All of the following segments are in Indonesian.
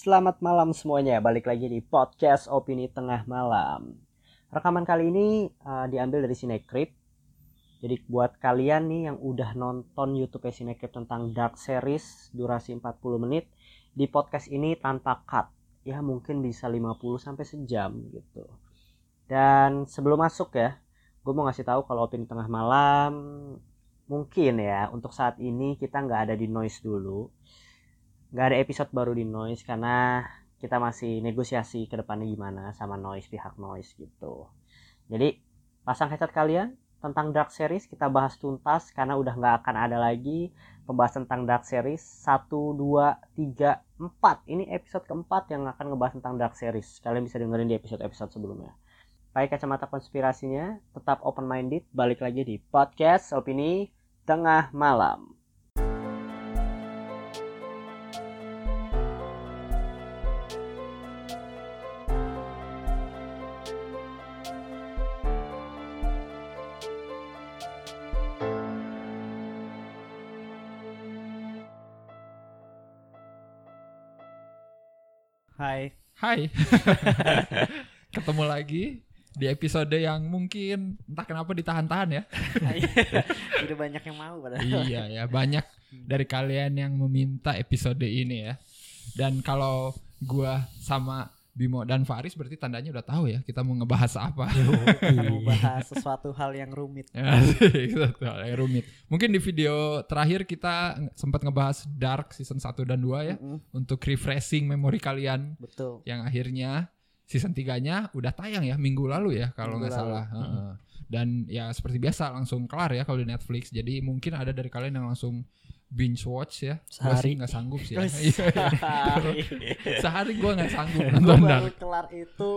Selamat malam semuanya, balik lagi di podcast Opini Tengah Malam. Rekaman kali ini uh, diambil dari Cinecrip. Jadi buat kalian nih yang udah nonton YouTube Cinecrip tentang Dark Series durasi 40 menit, di podcast ini tanpa cut. Ya mungkin bisa 50 sampai sejam gitu. Dan sebelum masuk ya, gue mau ngasih tahu kalau Opini Tengah Malam mungkin ya untuk saat ini kita nggak ada di noise dulu nggak ada episode baru di Noise karena kita masih negosiasi ke depannya gimana sama Noise pihak Noise gitu. Jadi pasang headset kalian tentang Dark Series kita bahas tuntas karena udah nggak akan ada lagi pembahasan tentang Dark Series. 1, 2, 3, 4 ini episode keempat yang akan ngebahas tentang Dark Series. Kalian bisa dengerin di episode-episode sebelumnya. Pakai kacamata konspirasinya tetap open minded balik lagi di podcast opini tengah malam Hai. Ketemu lagi di episode yang mungkin entah kenapa ditahan-tahan ya. Udah banyak yang mau padahal. iya ya, banyak dari kalian yang meminta episode ini ya. Dan kalau gua sama Bimo dan Faris berarti tandanya udah tahu ya kita mau ngebahas apa. Kita mau bahas sesuatu hal yang rumit. sesuatu hal yang rumit. Mungkin di video terakhir kita sempat ngebahas Dark season 1 dan 2 ya Mm-mm, untuk refreshing memori kalian Betul. yang akhirnya season 3-nya udah tayang ya minggu lalu ya kalau nggak salah. Heeh. Dan ya seperti biasa langsung kelar ya kalau di Netflix. Jadi mungkin ada dari kalian yang langsung binge watch ya. Sehari. nggak sanggup sih. Ya. Terus Iya, iya. sehari. Sehari gua nggak sanggup Gua nonton baru kelar itu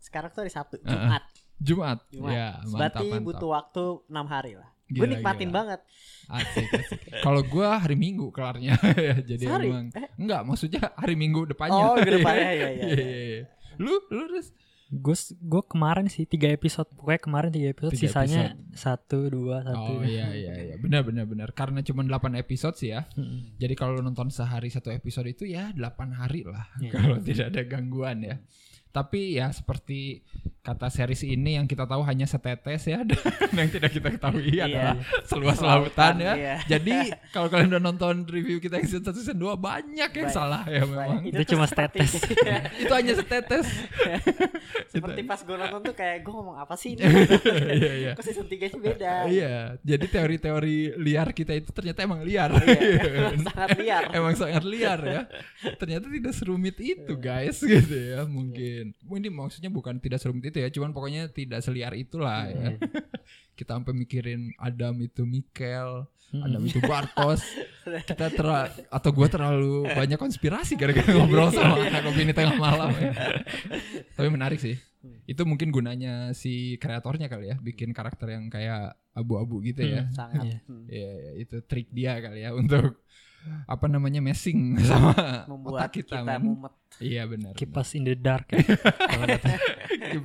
sekarang tuh hari Sabtu. Jumat. Jumat. Jumat. Ya, mantap Berarti mantap. butuh waktu 6 hari lah. Gue nikmatin gila. banget. Asik, asik. Kalau gua hari Minggu kelarnya ya. Jadi Sehari? emang Eh? enggak maksudnya hari Minggu depannya. Oh, depannya, Iya, iya. iya, iya. Lu lu Riz? Gue gue kemarin sih tiga episode pokoknya kemarin tiga episode Tiga sisanya satu dua Oh satu iya iya iya benar benar benar karena cuma 8 episode sih ya. Jadi kalau nonton sehari satu episode itu ya 8 hari lah Iya. kalau tidak ada gangguan ya. Tapi ya seperti kata series ini yang kita tahu hanya setetes ya dan yang tidak kita ketahui Iya. adalah seluas Lautan, lautan ya. iya. Jadi kalau kalian udah nonton review kita yang season 1 season 2 banyak yang Baik. salah ya memang. Itu tuh cuma seperti- setetes. itu hanya setetes. Seperti pas gue nonton tuh kayak gue ngomong apa sih ini? Iya iya. Kok season 3 nya beda? Iya, jadi teori-teori liar kita itu ternyata emang liar. Iya, sangat liar. emang sangat liar ya. Ternyata tidak serumit itu guys gitu ya mungkin. Mungkin maksudnya bukan tidak serumit itu ya, cuman pokoknya tidak seliar itulah ya. Kita sampai mikirin Adam itu Mikel, Adam itu Bartos. Kita terlalu atau gua terlalu banyak konspirasi gara-gara ngobrol sama anak opini tengah malam ya. Tapi menarik sih. Itu mungkin gunanya si kreatornya kali ya, bikin karakter yang kayak abu-abu gitu ya. Sangat. Iya. Hmm. Iya, iya, itu trik dia kali ya untuk apa namanya messing sama Membuat otak kita, kita, mumet. Iya benar. Keep us in the dark ya.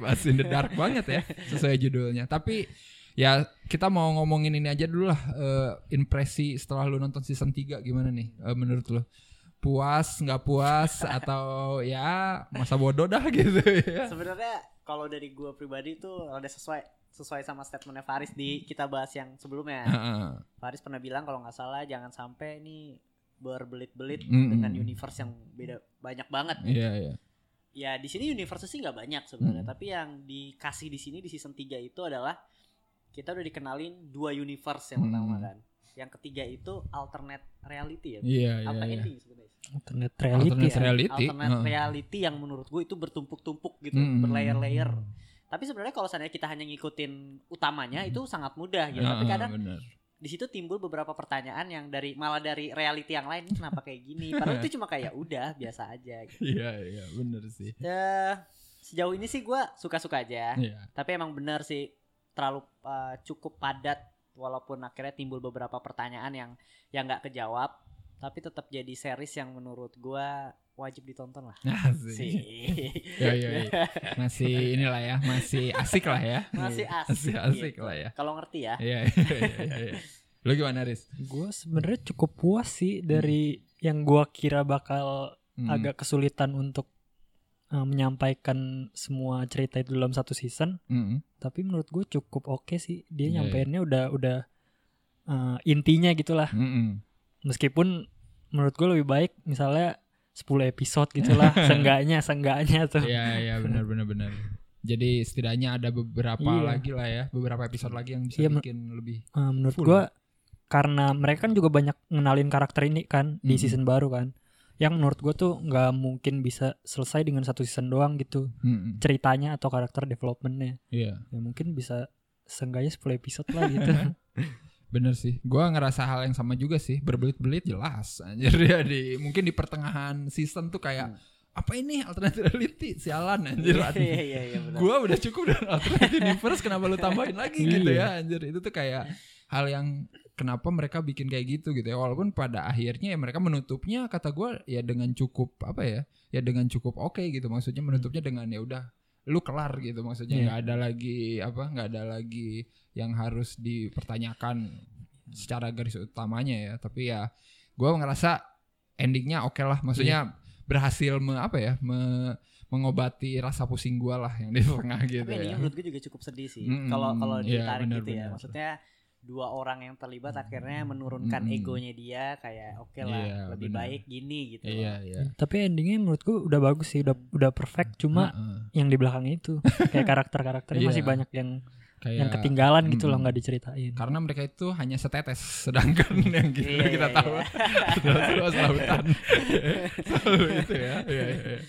Us in the dark banget ya sesuai judulnya. Tapi ya kita mau ngomongin ini aja dulu lah eh, impresi setelah lu nonton season 3 gimana nih eh, menurut lu? Puas, nggak puas atau ya masa bodoh dah gitu ya. Sebenarnya kalau dari gue pribadi tuh ada sesuai sesuai sama statementnya Faris di kita bahas yang sebelumnya. Heeh. Faris pernah bilang kalau nggak salah jangan sampai nih berbelit-belit Mm-mm. dengan universe yang beda banyak banget. Iya, iya. Ya di sini universe sih nggak banyak sebenarnya, Mm. tapi yang dikasih di sini di season 3 itu adalah kita udah dikenalin dua universe yang pertama Mm. kan. Yang ketiga itu alternate reality ya. Iya, iya, Apa iya. sebenarnya? alternate reality. Alternate ya. reality. Alternate Heeh. reality yang menurut gue itu bertumpuk-tumpuk gitu, Mm. berlayer-layer. Tapi sebenarnya kalau seandainya kita hanya ngikutin utamanya itu sangat mudah gitu. Tapi Heeh, kadang benar. Di situ timbul beberapa pertanyaan yang dari malah dari reality yang lain "Ini kenapa kayak gini? Padahal itu cuma kayak udah biasa aja gitu. Iya, iya, benar sih. Ya, sejauh ini sih gue suka-suka aja. Iya. Tapi emang benar sih terlalu uh, cukup padat walaupun akhirnya timbul beberapa pertanyaan yang yang nggak kejawab. Tapi tetap jadi series yang menurut gue wajib ditonton lah. Asik. Sih. Ya, ya, ya. Masih inilah ya, masih asik lah ya. Masih Masih asik. asik gitu. lah ya. Kalau ngerti ya. Iya, iya, iya, iya. Lu gimana, Riz? Gue sebenarnya cukup puas sih dari yang gua kira bakal Hmm. agak kesulitan untuk uh, menyampaikan semua cerita itu dalam satu season Mm-mm. tapi menurut gue cukup oke sih dia Iya, nyampeinnya udah udah uh, intinya gitulah Mm-mm. meskipun menurut gue lebih baik misalnya 10 episode gitulah seenggaknya seenggaknya tuh Iya iya benar benar benar. Jadi setidaknya ada beberapa Iya. lagi lah ya, beberapa episode lagi yang bisa Iya, bikin lebih. Uh, menurut Full. gue karena mereka kan juga banyak ngenalin karakter ini kan di Mm-mm. season baru kan yang menurut gue tuh nggak mungkin bisa selesai dengan satu season doang gitu Mm-mm. ceritanya atau karakter developmentnya Iya ya mungkin bisa seenggaknya 10 episode lah gitu bener sih. Gua ngerasa hal yang sama juga sih. Berbelit-belit jelas. Anjir ya di mungkin di pertengahan season tuh kayak apa ini alternative reality sialan anjir. Iya iya iya iya benar. Gua udah cukup dengan alternative universe kenapa lu tambahin lagi gitu ya anjir. Itu tuh kayak hal yang kenapa mereka bikin kayak gitu gitu ya walaupun pada akhirnya ya mereka menutupnya kata gua ya dengan cukup apa ya ya dengan cukup oke gitu maksudnya menutupnya dengan ya udah lu kelar gitu maksudnya Iya. nggak ada lagi apa nggak ada lagi yang harus dipertanyakan secara garis utamanya ya tapi ya gua ngerasa endingnya oke lah maksudnya berhasil me, apa ya me- mengobati rasa pusing gua lah yang di tengah gitu Tapi ini ya menurut gue juga cukup sedih sih. Kalau kalau Iya, ditarik benar, gitu ya. benar. Maksudnya dua orang yang terlibat akhirnya menurunkan Mm-mm. egonya dia kayak oke lah Iya, lebih benar. baik gini gitu. loh. iya tapi endingnya menurut gue udah bagus sih udah udah perfect cuma Heeh. yang di belakang itu kayak karakter-karakternya masih Iya. banyak yang kayak yang ketinggalan gitu loh Mm-mm. nggak diceritain karena mereka itu hanya setetes sedangkan yang kita, Iya, kita iya, tahu iya. adalah luas lautan Selalu itu ya Iya, iya, iya.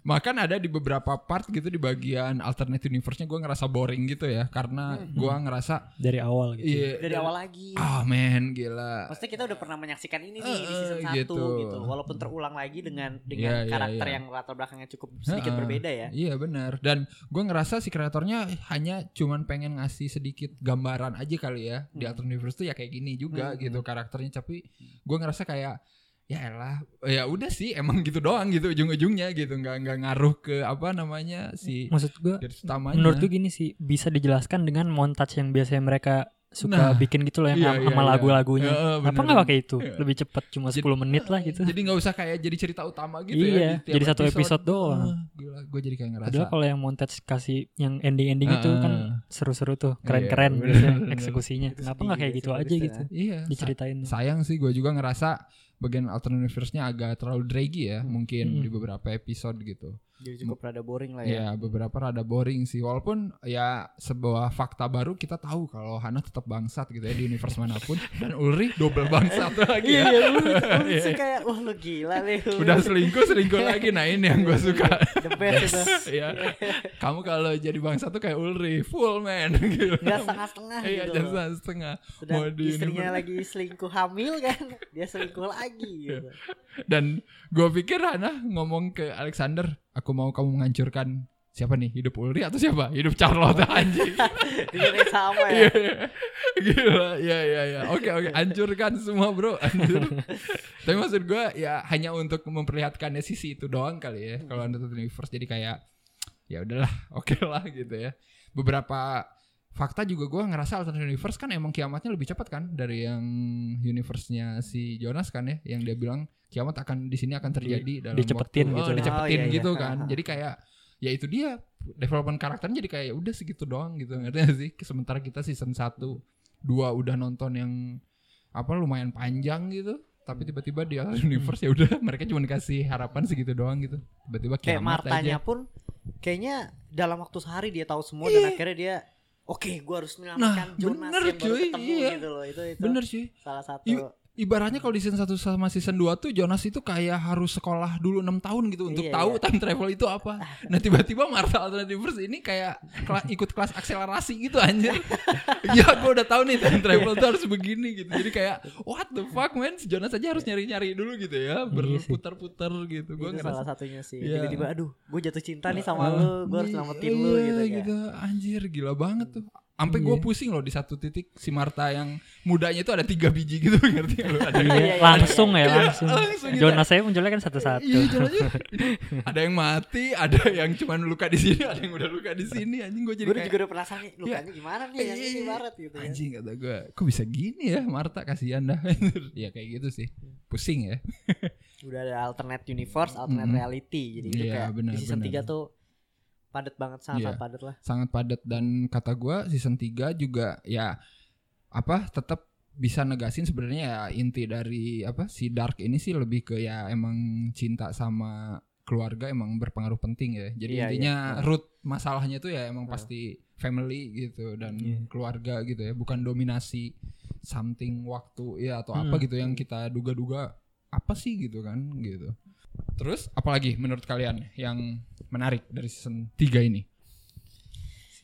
Bahkan ada di beberapa part gitu di bagian alternate universe-nya gue ngerasa boring gitu ya karena gue ngerasa dari awal gitu iya Dari awal lagi. ah men gila Maksudnya kita udah pernah menyaksikan ini nih Eh, di season eh, 1 gitu. gitu. Walaupun terulang lagi dengan Iya, dengan iya, karakter iya. yang latar belakangnya cukup sedikit Heeh. berbeda ya. Iya benar. Dan gue ngerasa si kreatornya hanya cuman pengen ngasih sedikit gambaran aja kali ya di Hmm. alternate universe tuh ya kayak gini juga Hmm. gitu karakternya. Tapi gue ngerasa kayak ya elah ya udah sih emang gitu doang gitu ujung-ujungnya gitu nggak nggak ngaruh ke apa namanya si maksud gue menurut gue gini sih bisa dijelaskan dengan montage yang biasanya mereka suka Nah, bikin gitu loh yang iya, sama iya, iya. lagu-lagunya Iya, apa bener, nggak pakai bener. itu Iya. lebih cepet cuma Jadi- 10 menit lah gitu Jadi nggak usah kayak jadi cerita utama gitu ya. Iya, di tiap jadi satu episode doang. Ah, gila, gue jadi kayak ngerasa. Padahal kalau yang montage kasih yang ending-ending itu Heeh. kan seru-seru tuh, Iya, keren-keren bener, biasanya bener. eksekusinya. Itu Kenapa nggak kayak juga gitu sih aja bagusnya. gitu Iya. sa- diceritain? sayang sih gue juga ngerasa bagian alternate universe-nya agak terlalu draggy ya mungkin Hmm. di beberapa episode gitu. Jadi cukup rada boring lah ya. Ya beberapa rada boring sih walaupun ya sebuah fakta baru kita tahu kalau Hana tetap bangsat gitu ya di universe mana pun dan Ulrich double bangsat lagi Iya, ya. iya, lu, lu Iya. sih kayak wah lu gila nih. Udah selingkuh selingkuh lagi nah ini yang gue suka. the best itu. ya. Kamu kalau jadi bangsa tuh kayak Ulrich full man gitu. Enggak setengah-setengah Iya, gitu. jangan loh. setengah setengah. Sedang Mau di istrinya universe- lagi selingkuh hamil kan, dia selingkuh lagi gitu. Dan gue pikir Hana ngomong ke Alexander, aku mau kamu menghancurkan siapa nih? Hidup Ulri atau siapa? Hidup Charlotte anjing. Dia sama ya. iya. Gila, iya iya iya. Oke oke, hancurkan semua bro, hancur. Tapi maksud gue ya hanya untuk memperlihatkannya sisi itu doang kali ya. Kalau anda universe jadi kayak ya udahlah, oke lah gitu ya. Beberapa fakta juga gue ngerasa alternate universe kan emang kiamatnya lebih cepat kan dari yang universe-nya si Jonas kan ya, yang dia bilang kiamat akan di sini akan terjadi dalam dicepetin waktu, gitu oh, dicepetin Oh, iya, iya. gitu kan. Jadi kayak ya itu dia development karakternya jadi kayak ya udah segitu doang gitu ngerti gak sih? Sementara kita season 1 dua udah nonton yang apa lumayan panjang gitu tapi tiba-tiba di Alternate universe ya udah mereka cuma dikasih harapan segitu doang gitu. Tiba-tiba Kayak kiamat Martanya aja. pun kayaknya dalam waktu sehari dia tahu semua dan akhirnya dia oke gua harus menyelamatkan Nah, Jonas bener, yang baru cuy, ketemu iya. gitu loh. Itu itu bener sih salah satu ibaratnya kalau di season 1 sama season 2 tuh Jonas itu kayak harus sekolah dulu 6 tahun gitu untuk Iya, tahu iya. time travel itu apa. Nah tiba-tiba Martha Alternativers ini kayak kela- ikut kelas akselerasi gitu anjir. ya gue udah tahu nih time travel tuh harus begini gitu. Jadi kayak what the fuck man si Jonas aja harus nyari-nyari dulu gitu ya. Iya. Berputar-putar gitu. Gue itu ngerasa salah satunya sih. Iya. Tiba-tiba aduh, gue jatuh cinta nih sama Ah, lu, gue harus selamatin iya, lu gitu ya. gitu. Anjir gila banget tuh. Sampai gue Iya. pusing loh di satu titik si Martha yang mudanya itu ada tiga biji gitu ngerti nggak lu? Ada Iya, Iya, iya, langsung ya Iya, langsung. langsung gitu. Jonas saya munculnya kan satu-satu. Iya, ada yang mati, ada yang cuman luka di sini, ada yang udah luka di sini. Anjing gue jadi Gue kayak juga udah penasaran nih lukanya gimana nih yang Iya, ini iya. barat gitu ya. anjing kata gue. Kok bisa gini ya Marta kasihan dah. ya kayak gitu sih. Pusing ya. udah ada alternate universe, alternate Mm-mm. reality. Jadi itu Iya, kayak benar, di season benar. 3 tuh padat banget sangat sangat padat lah. sangat padat dan kata gua season 3 juga ya apa tetap bisa negasin sebenarnya ya inti dari apa si Dark ini sih lebih ke ya emang cinta sama keluarga emang berpengaruh penting ya. Jadi Iya, intinya iya. root masalahnya tuh ya emang Iya. pasti family gitu dan Iya. keluarga gitu ya, bukan dominasi something waktu ya atau apa Hmm. gitu yang kita duga-duga apa sih gitu kan gitu. Terus apalagi menurut kalian yang menarik dari season 3 ini?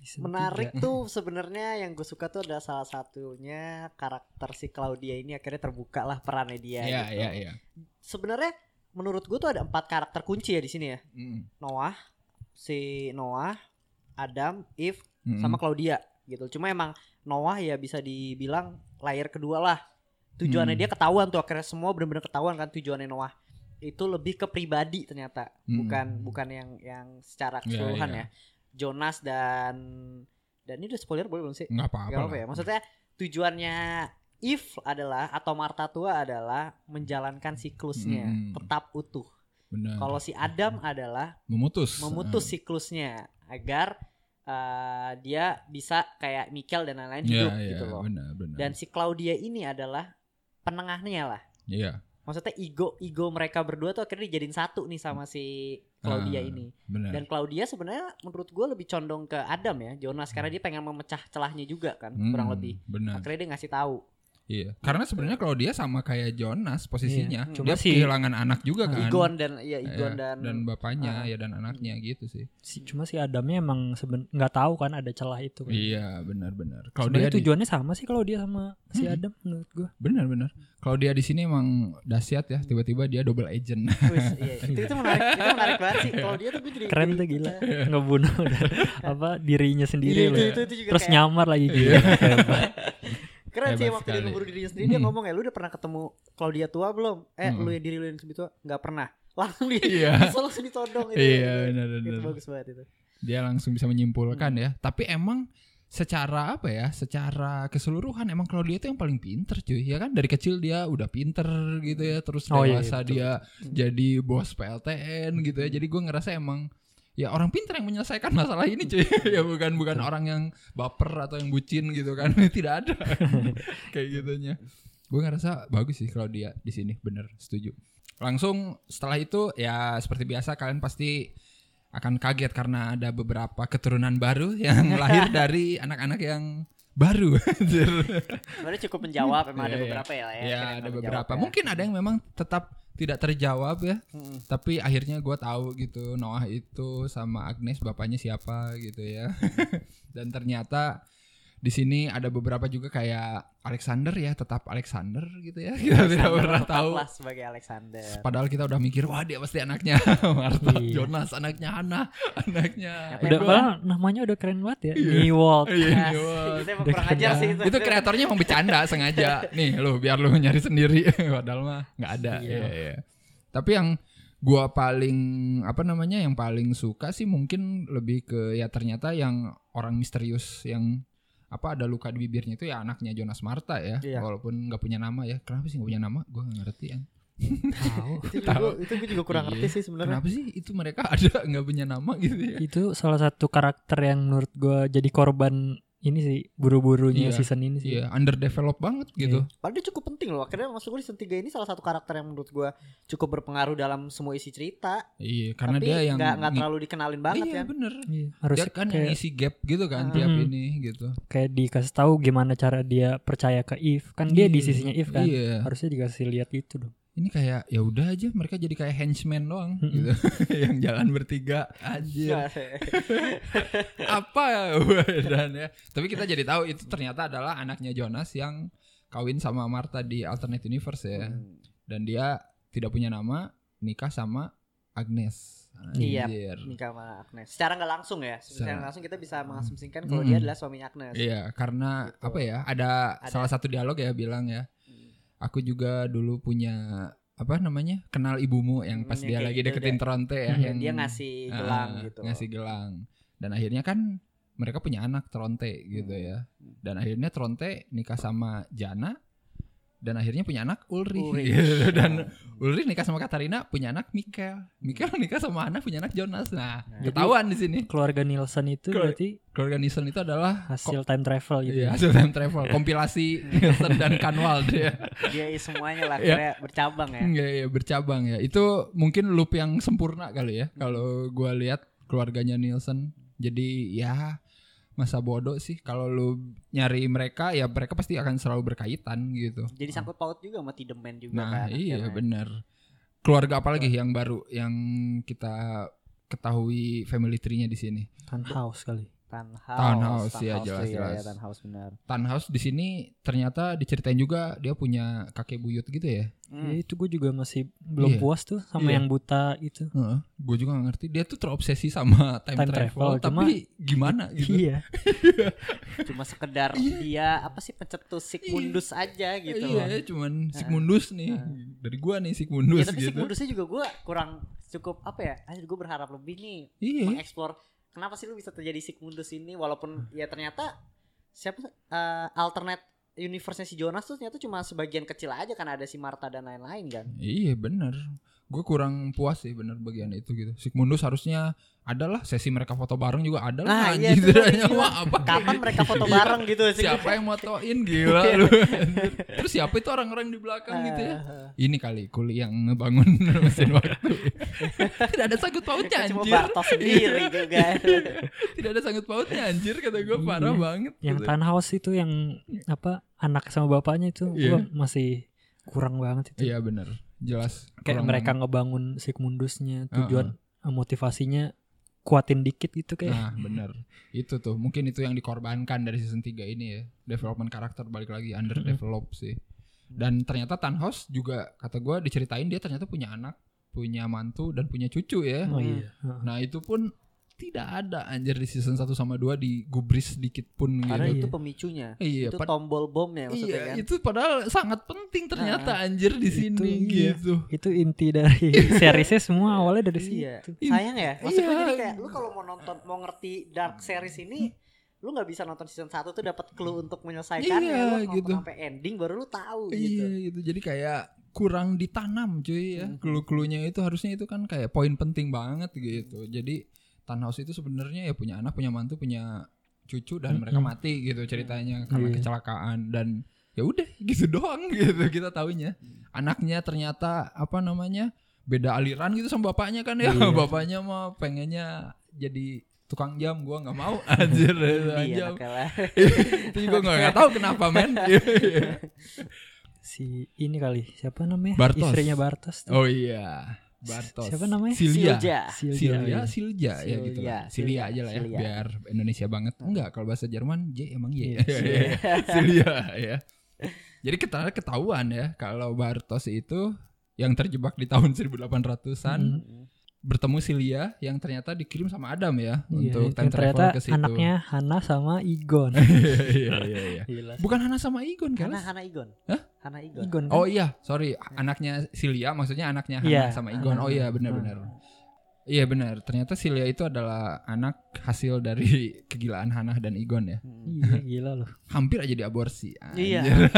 Season Menarik tiga. tuh sebenarnya yang gue suka tuh ada salah satunya karakter si Claudia ini akhirnya terbuka lah perannya dia. Iya, gitu. iya, iya. Sebenarnya menurut gue tuh ada empat karakter kunci ya di sini ya. Mm. Noah, si Noah, Adam, Eve, Mm. sama Claudia gitu. Cuma emang Noah ya bisa dibilang layar kedua lah. Tujuannya Hmm. dia ketahuan tuh akhirnya semua benar-benar ketahuan kan tujuannya Noah. Itu lebih ke pribadi ternyata, Hmm. bukan bukan yang yang secara Iya, keseluruhan iya. ya. Jonas dan dan ini udah spoiler boleh belum sih? nggak apa-apa. Apa ya. Maksudnya tujuannya Eve adalah atau Marta tua adalah menjalankan siklusnya Hmm. tetap utuh. Kalau si Adam adalah memutus. memutus Ah. siklusnya agar uh, dia bisa kayak Mikel dan lain-lain Iya, hidup iya, gitu loh. benar, benar. Dan si Claudia ini adalah penengahnya lah. Iya, Maksudnya ego ego mereka berdua tuh akhirnya dijadiin satu nih sama si Claudia Ah, ini. benar. Dan Claudia sebenarnya menurut gue lebih condong ke Adam ya, Jonas karena dia pengen memecah celahnya juga kan, Hmm, kurang lebih. Benar. Akhirnya dia ngasih tahu. Iya. Karena sebenarnya kalau dia sama kayak Jonas posisinya, Iya. Cuma dia si- kehilangan anak juga kan. Igon dan ya Igon dan, dan bapaknya Ah. ya dan anaknya gitu sih. Si- cuma si Adamnya emang seben nggak tahu kan ada celah itu kan. Iya, benar-benar. Kalau dia Sebenarnya di, tujuannya sama sih kalau dia sama si Hmm. Adam menurut gua. benar-benar. Kalau dia di sini emang dahsyat ya, tiba-tiba dia double agent. Wis, iya. itu, itu menarik, itu menarik banget sih. Kalau dia tuh gue jadi Keren tuh gila. Ngebunuh apa dirinya sendiri Iya, loh. itu, itu, itu juga Terus kayak- nyamar lagi gitu. Keren sih Hebat waktu dia ngeburu dirinya sendiri dia Hmm. ngomong ya lu udah pernah ketemu Claudia tua belum? Eh Hmm. lu yang diri lu yang lebih tua nggak pernah. Langsung dia Iya. bisa langsung ditodong itu. Iya, itu, benar-benar. itu bagus banget itu. dia langsung bisa menyimpulkan Hmm. ya. Tapi emang secara apa ya? Secara keseluruhan emang kalau dia itu yang paling pinter cuy. Ya kan dari kecil dia udah pinter gitu ya. Terus Oh, iya, dewasa betul, dia jadi bos PLTN gitu ya. Jadi gue ngerasa emang ya orang pinter yang menyelesaikan masalah ini cuy. ya bukan bukan orang yang baper atau yang bucin gitu kan. Tidak ada kayak gitunya. Gue ngerasa bagus sih kalau dia di sini bener setuju. Langsung setelah itu ya seperti biasa kalian pasti akan kaget karena ada beberapa keturunan baru yang lahir dari anak-anak yang baru. Sebenarnya cukup menjawab emang ada Iya, iya. beberapa ya. ya, akhirnya ada menjawab beberapa. ya. Mungkin ada yang memang tetap tidak terjawab ya. Mm-mm. Tapi akhirnya gue tahu gitu Noah itu sama Agnes bapaknya siapa gitu ya. Dan ternyata di sini ada beberapa juga kayak Alexander ya tetap Alexander gitu ya. Kita tidak Alexander pernah tahu. sebagai Alexander. Padahal kita udah mikir wah dia pasti anaknya Martha Iya. Jonas, anaknya Hannah, anaknya Udah padahal namanya udah keren banget ya. Iya. Newalt. Iya, Yes. Newalt. Itu kurang keren ajar sih itu. itu kreatornya emang bercanda sengaja nih lu biar lu nyari sendiri padahal mah nggak ada Iya. Iya, iya. tapi yang gua paling apa namanya yang paling suka sih mungkin lebih ke ya ternyata yang orang misterius yang apa ada luka di bibirnya itu ya anaknya Jonas Marta ya Iya. walaupun nggak punya nama ya kenapa sih nggak punya nama gua nggak ngerti kan Tahu. itu gue juga kurang Iya. ngerti sih sebenarnya. kenapa sih itu mereka ada nggak punya nama gitu ya Itu salah satu karakter yang menurut gua jadi korban ini sih buru-burunya Iya. season ini sih. Iya, underdeveloped banget gitu. Padahal dia cukup penting loh. Akhirnya maksud gue di season 3 ini salah satu karakter yang menurut gue cukup berpengaruh dalam semua isi cerita. Iya, karena tapi dia yang nggak terlalu dikenalin banget iya, kan. bener. Iya, harus dia kan yang kayak, ngisi gap gitu kan Ah. tiap ini gitu. kayak dikasih tahu gimana cara dia percaya ke Eve. Kan dia di Iya, sisinya Eve kan. Iya. Harusnya dikasih lihat gitu dong. Ini kayak ya udah aja mereka jadi kayak henchmen doang Mhm. gitu. yang jalan bertiga aja. Nggak. Apa ya dan ya. Tapi kita jadi tahu itu ternyata adalah anaknya Jonas yang kawin sama Martha di alternate universe ya. Hmm. Dan dia tidak punya nama, nikah sama Agnes. Iya. Nikah sama Agnes. Secara nggak langsung ya. Secara nggak langsung kita bisa mengasumsikan kalau Mm. dia adalah suaminya Agnes. Iya, karena Gitu. apa ya? Ada, Ada. salah satu dialog ya bilang ya. Aku juga dulu punya apa namanya? Kenal ibumu yang pas Hmm, dia lagi gitu, deketin dia- Tronte ya Hmm, yang Dia ngasih ah, gelang gitu. Ngasih gelang. Dan akhirnya kan mereka punya anak Tronte gitu Hmm. ya. Dan akhirnya Tronte nikah sama Jana dan akhirnya punya anak Ulrich, Ulrich. Gitu. dan Ulrich nikah sama Katarina punya anak Michael Michael nikah sama Anna punya anak Jonas nah Jadi- ketahuan di sini Keluarga Nielsen itu Keluar- berarti keluarga Nielsen itu adalah hasil time travel gitu. Iya, hasil time travel, kompilasi Nielsen dan Kanwald ya. Dia semuanya lah Iya. akhirnya bercabang ya. Enggak ya, bercabang ya. Itu mungkin loop yang sempurna kali ya kalau gua lihat keluarganya Nielsen. Jadi ya masa bodoh sih kalau lu nyari mereka ya mereka pasti akan selalu berkaitan gitu. Jadi sangkut paut juga sama Tideman juga Nah, kan. iya akhirnya. benar. Keluarga apa lagi yang baru yang kita ketahui family tree-nya di sini? Kan house kali. Tanhouse. Tanhouse, ya, jelas, iya, jelas. iya, Tanhouse benar. Tanhouse di sini ternyata diceritain juga dia punya kakek buyut gitu ya. Hmm. Ya, itu gue juga masih belum Iya. puas tuh sama Iya. yang buta itu. gue juga gak ngerti dia tuh terobsesi sama time, Time travel, travel, cuma- tapi gimana gitu Iya. Cuma sekedar dia apa sih pencetus Sigmundus aja gitu loh. iya cuman Sigmundus nih dari gua nih Ya, Sigmundus tapi gitu Sigmundusnya juga gue kurang cukup apa ya? Akhirnya gue berharap lebih nih iya mengeksplor kenapa sih lu bisa terjadi Sigmundus ini walaupun ya ternyata siapa eh, alternate universe-nya si Jonas tuh ternyata cuma sebagian kecil aja kan ada si Martha dan lain-lain kan. iya bener gue kurang puas sih bener bagian itu gitu Sigmundus harusnya adalah sesi mereka foto bareng juga ada Nah, lah iya, itu gitu. Wah, apa Kapan mereka foto Iya. bareng gitu sih? siapa yang motoin gila lu terus siapa itu orang-orang di belakang gitu ya ini kali kuli yang ngebangun mesin waktu tidak ada sangkut pautnya Cuma anjir Bartos sendiri juga. tidak ada sangkut pautnya anjir kata gue parah Iya. banget Yang gitu. Tanhouse itu yang apa anak sama bapaknya itu Iya. gua masih kurang banget itu. iya bener jelas. Kayak kurang mereka ngebangun Sigmundusnya tujuan eh, motivasinya kuatin dikit gitu kayak. Nah bener. Itu tuh Mungkin itu yang dikorbankan dari season 3 ini ya. Development karakter balik lagi Underdeveloped sih. Dan ternyata Tanhouse juga Kata gua diceritain dia ternyata punya anak Punya mantu dan punya cucu ya. Oh iya. Nah itu pun Tidak ada anjir di season 1 sama 2 Digubris sedikit pun Karena gitu itu pemicunya. Iya, itu tombol bomnya maksudnya Iya kan. itu padahal sangat penting ternyata anjir di Itu sini iya. gitu Itu inti dari seriesnya semua awalnya dari Iya. situ. Sayang ya. Maksudnya Iya. jadi kayak lu kalau mau nonton mau ngerti dark series ini lu nggak bisa nonton season 1 tuh dapat clue untuk menyelesaikannya Iya, lu harus nonton gitu. sampai ending baru lu tahu Iya gitu. gitu. Jadi kayak kurang ditanam cuy ya. Mhm. Clue-cluenya itu harusnya itu kan kayak poin penting banget gitu. Jadi Tanhouse itu sebenarnya ya punya anak, punya mantu, punya cucu dan mereka Mhm. mati gitu ceritanya karena Iya. kecelakaan dan ya udah gitu doang gitu kita taunya. Anaknya ternyata apa namanya? beda aliran gitu sama bapaknya kan ya. Iya. bapaknya mah pengennya jadi tukang jam gua nggak mau anjir Iya, jam. itu juga nggak nggak tahu kenapa men Si ini kali siapa namanya? Bartos. Istrinya Bartos. tuh. Oh iya, Bartos. Siapa namanya? Silja. Silja. Silja, Silja, iya. Silja, ya Silja, gitu lah. Silja, Silja aja lah ya, Silja. biar Indonesia banget. Enggak, kalau bahasa Jerman J emang Y. Iya, Silja ya. Jadi kita ketahuan ya kalau Bartos itu yang terjebak di tahun 1800-an Mm. Bertemu Silja yang ternyata dikirim sama Adam ya Iya, untuk time ternyata travel ke situ. anaknya Hana sama Igon. iya, iya, iya. Gila. Bukan Hana sama Igon kan? Hana Hana Igon. Hah? Hana Igon. Igon kan? Oh iya, sorry, anaknya Silya maksudnya anaknya Hana Iya. sama Igon. Oh iya, benar-benar. Iya benar. Ternyata Silya itu adalah anak hasil dari kegilaan Hana dan Igon ya. Hmm. Iya gila loh. Hampir aja diaborsi. Iya. Anjir.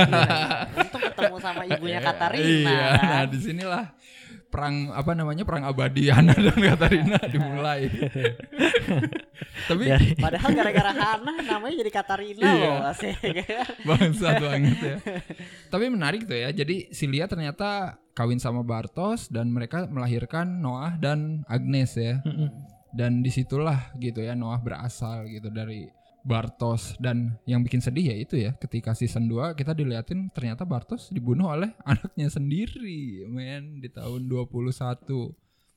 Untung ketemu sama ibunya Katarina. Iya, kan. nah di sinilah perang apa namanya perang abadi Hana dan Katarina dimulai. Tapi Dari Padahal gara-gara Hana namanya jadi Katarina Iya. loh asik. bangsat banget ya. Tapi menarik tuh ya. Jadi Silya ternyata kawin sama Bartos dan mereka melahirkan Noah dan Agnes ya. Dan di situlah gitu ya Noah berasal gitu dari Bartos dan yang bikin sedih ya itu ya ketika season 2 kita diliatin ternyata Bartos dibunuh oleh anaknya sendiri men di tahun 21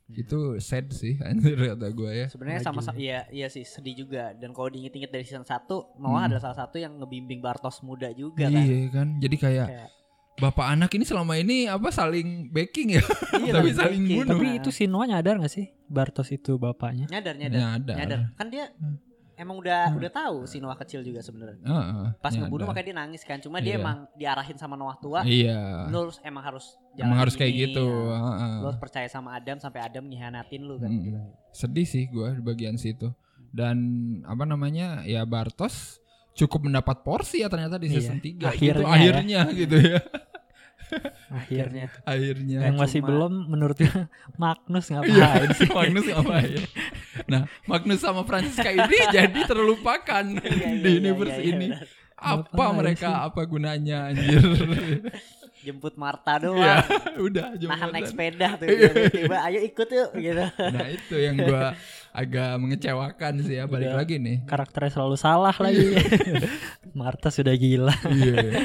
itu sad sih anjir kata gue ya Sebenarnya sama sama iya iya sih sedih juga dan kalau diinget-inget dari season 1 Noah Hmm. adalah salah satu yang ngebimbing Bartos muda juga kan. iya kan jadi kayak Kayak, bapak anak ini selama ini apa saling backing ya iya, tapi saling bunuh Tapi itu si Noah nyadar gak sih Bartos itu bapaknya? nyadar nyadar. nyadar, Nyadar. Kan dia Hmm. Emang udah udah tahu si Noah kecil juga sebenarnya. Heeh, Pas nyadar. ngebunuh makanya dia nangis kan. Cuma dia Iya. emang diarahin sama Noah tua. iya Lu harus emang harus emang jalan harus kayak ini, gitu ya. heeh. Lu harus percaya sama Adam sampai Adam ngianatin lu kan. Gitu. sedih sih gue di bagian situ dan apa namanya ya Bartos cukup mendapat porsi ya ternyata di Iya, season 3 akhirnya gitu ya. akhirnya gitu ya akhirnya akhirnya yang masih cuma- belum menurutnya Magnus Iya, ngapain sih Magnus ngapain? Nah, Magnus sama Francisca ini jadi terlupakan Iya, iya, di iya, universe iya, iya, ini. benar. Apa mereka? sih? Apa gunanya anjir? jemput Marta doang Iya, udah nahan naik sepeda tuh Iya. tiba-tiba ayo ikut yuk gitu Nah, itu yang gua agak mengecewakan sih ya balik Udah. lagi nih. karakternya selalu salah lagi Marta sudah gila Iya.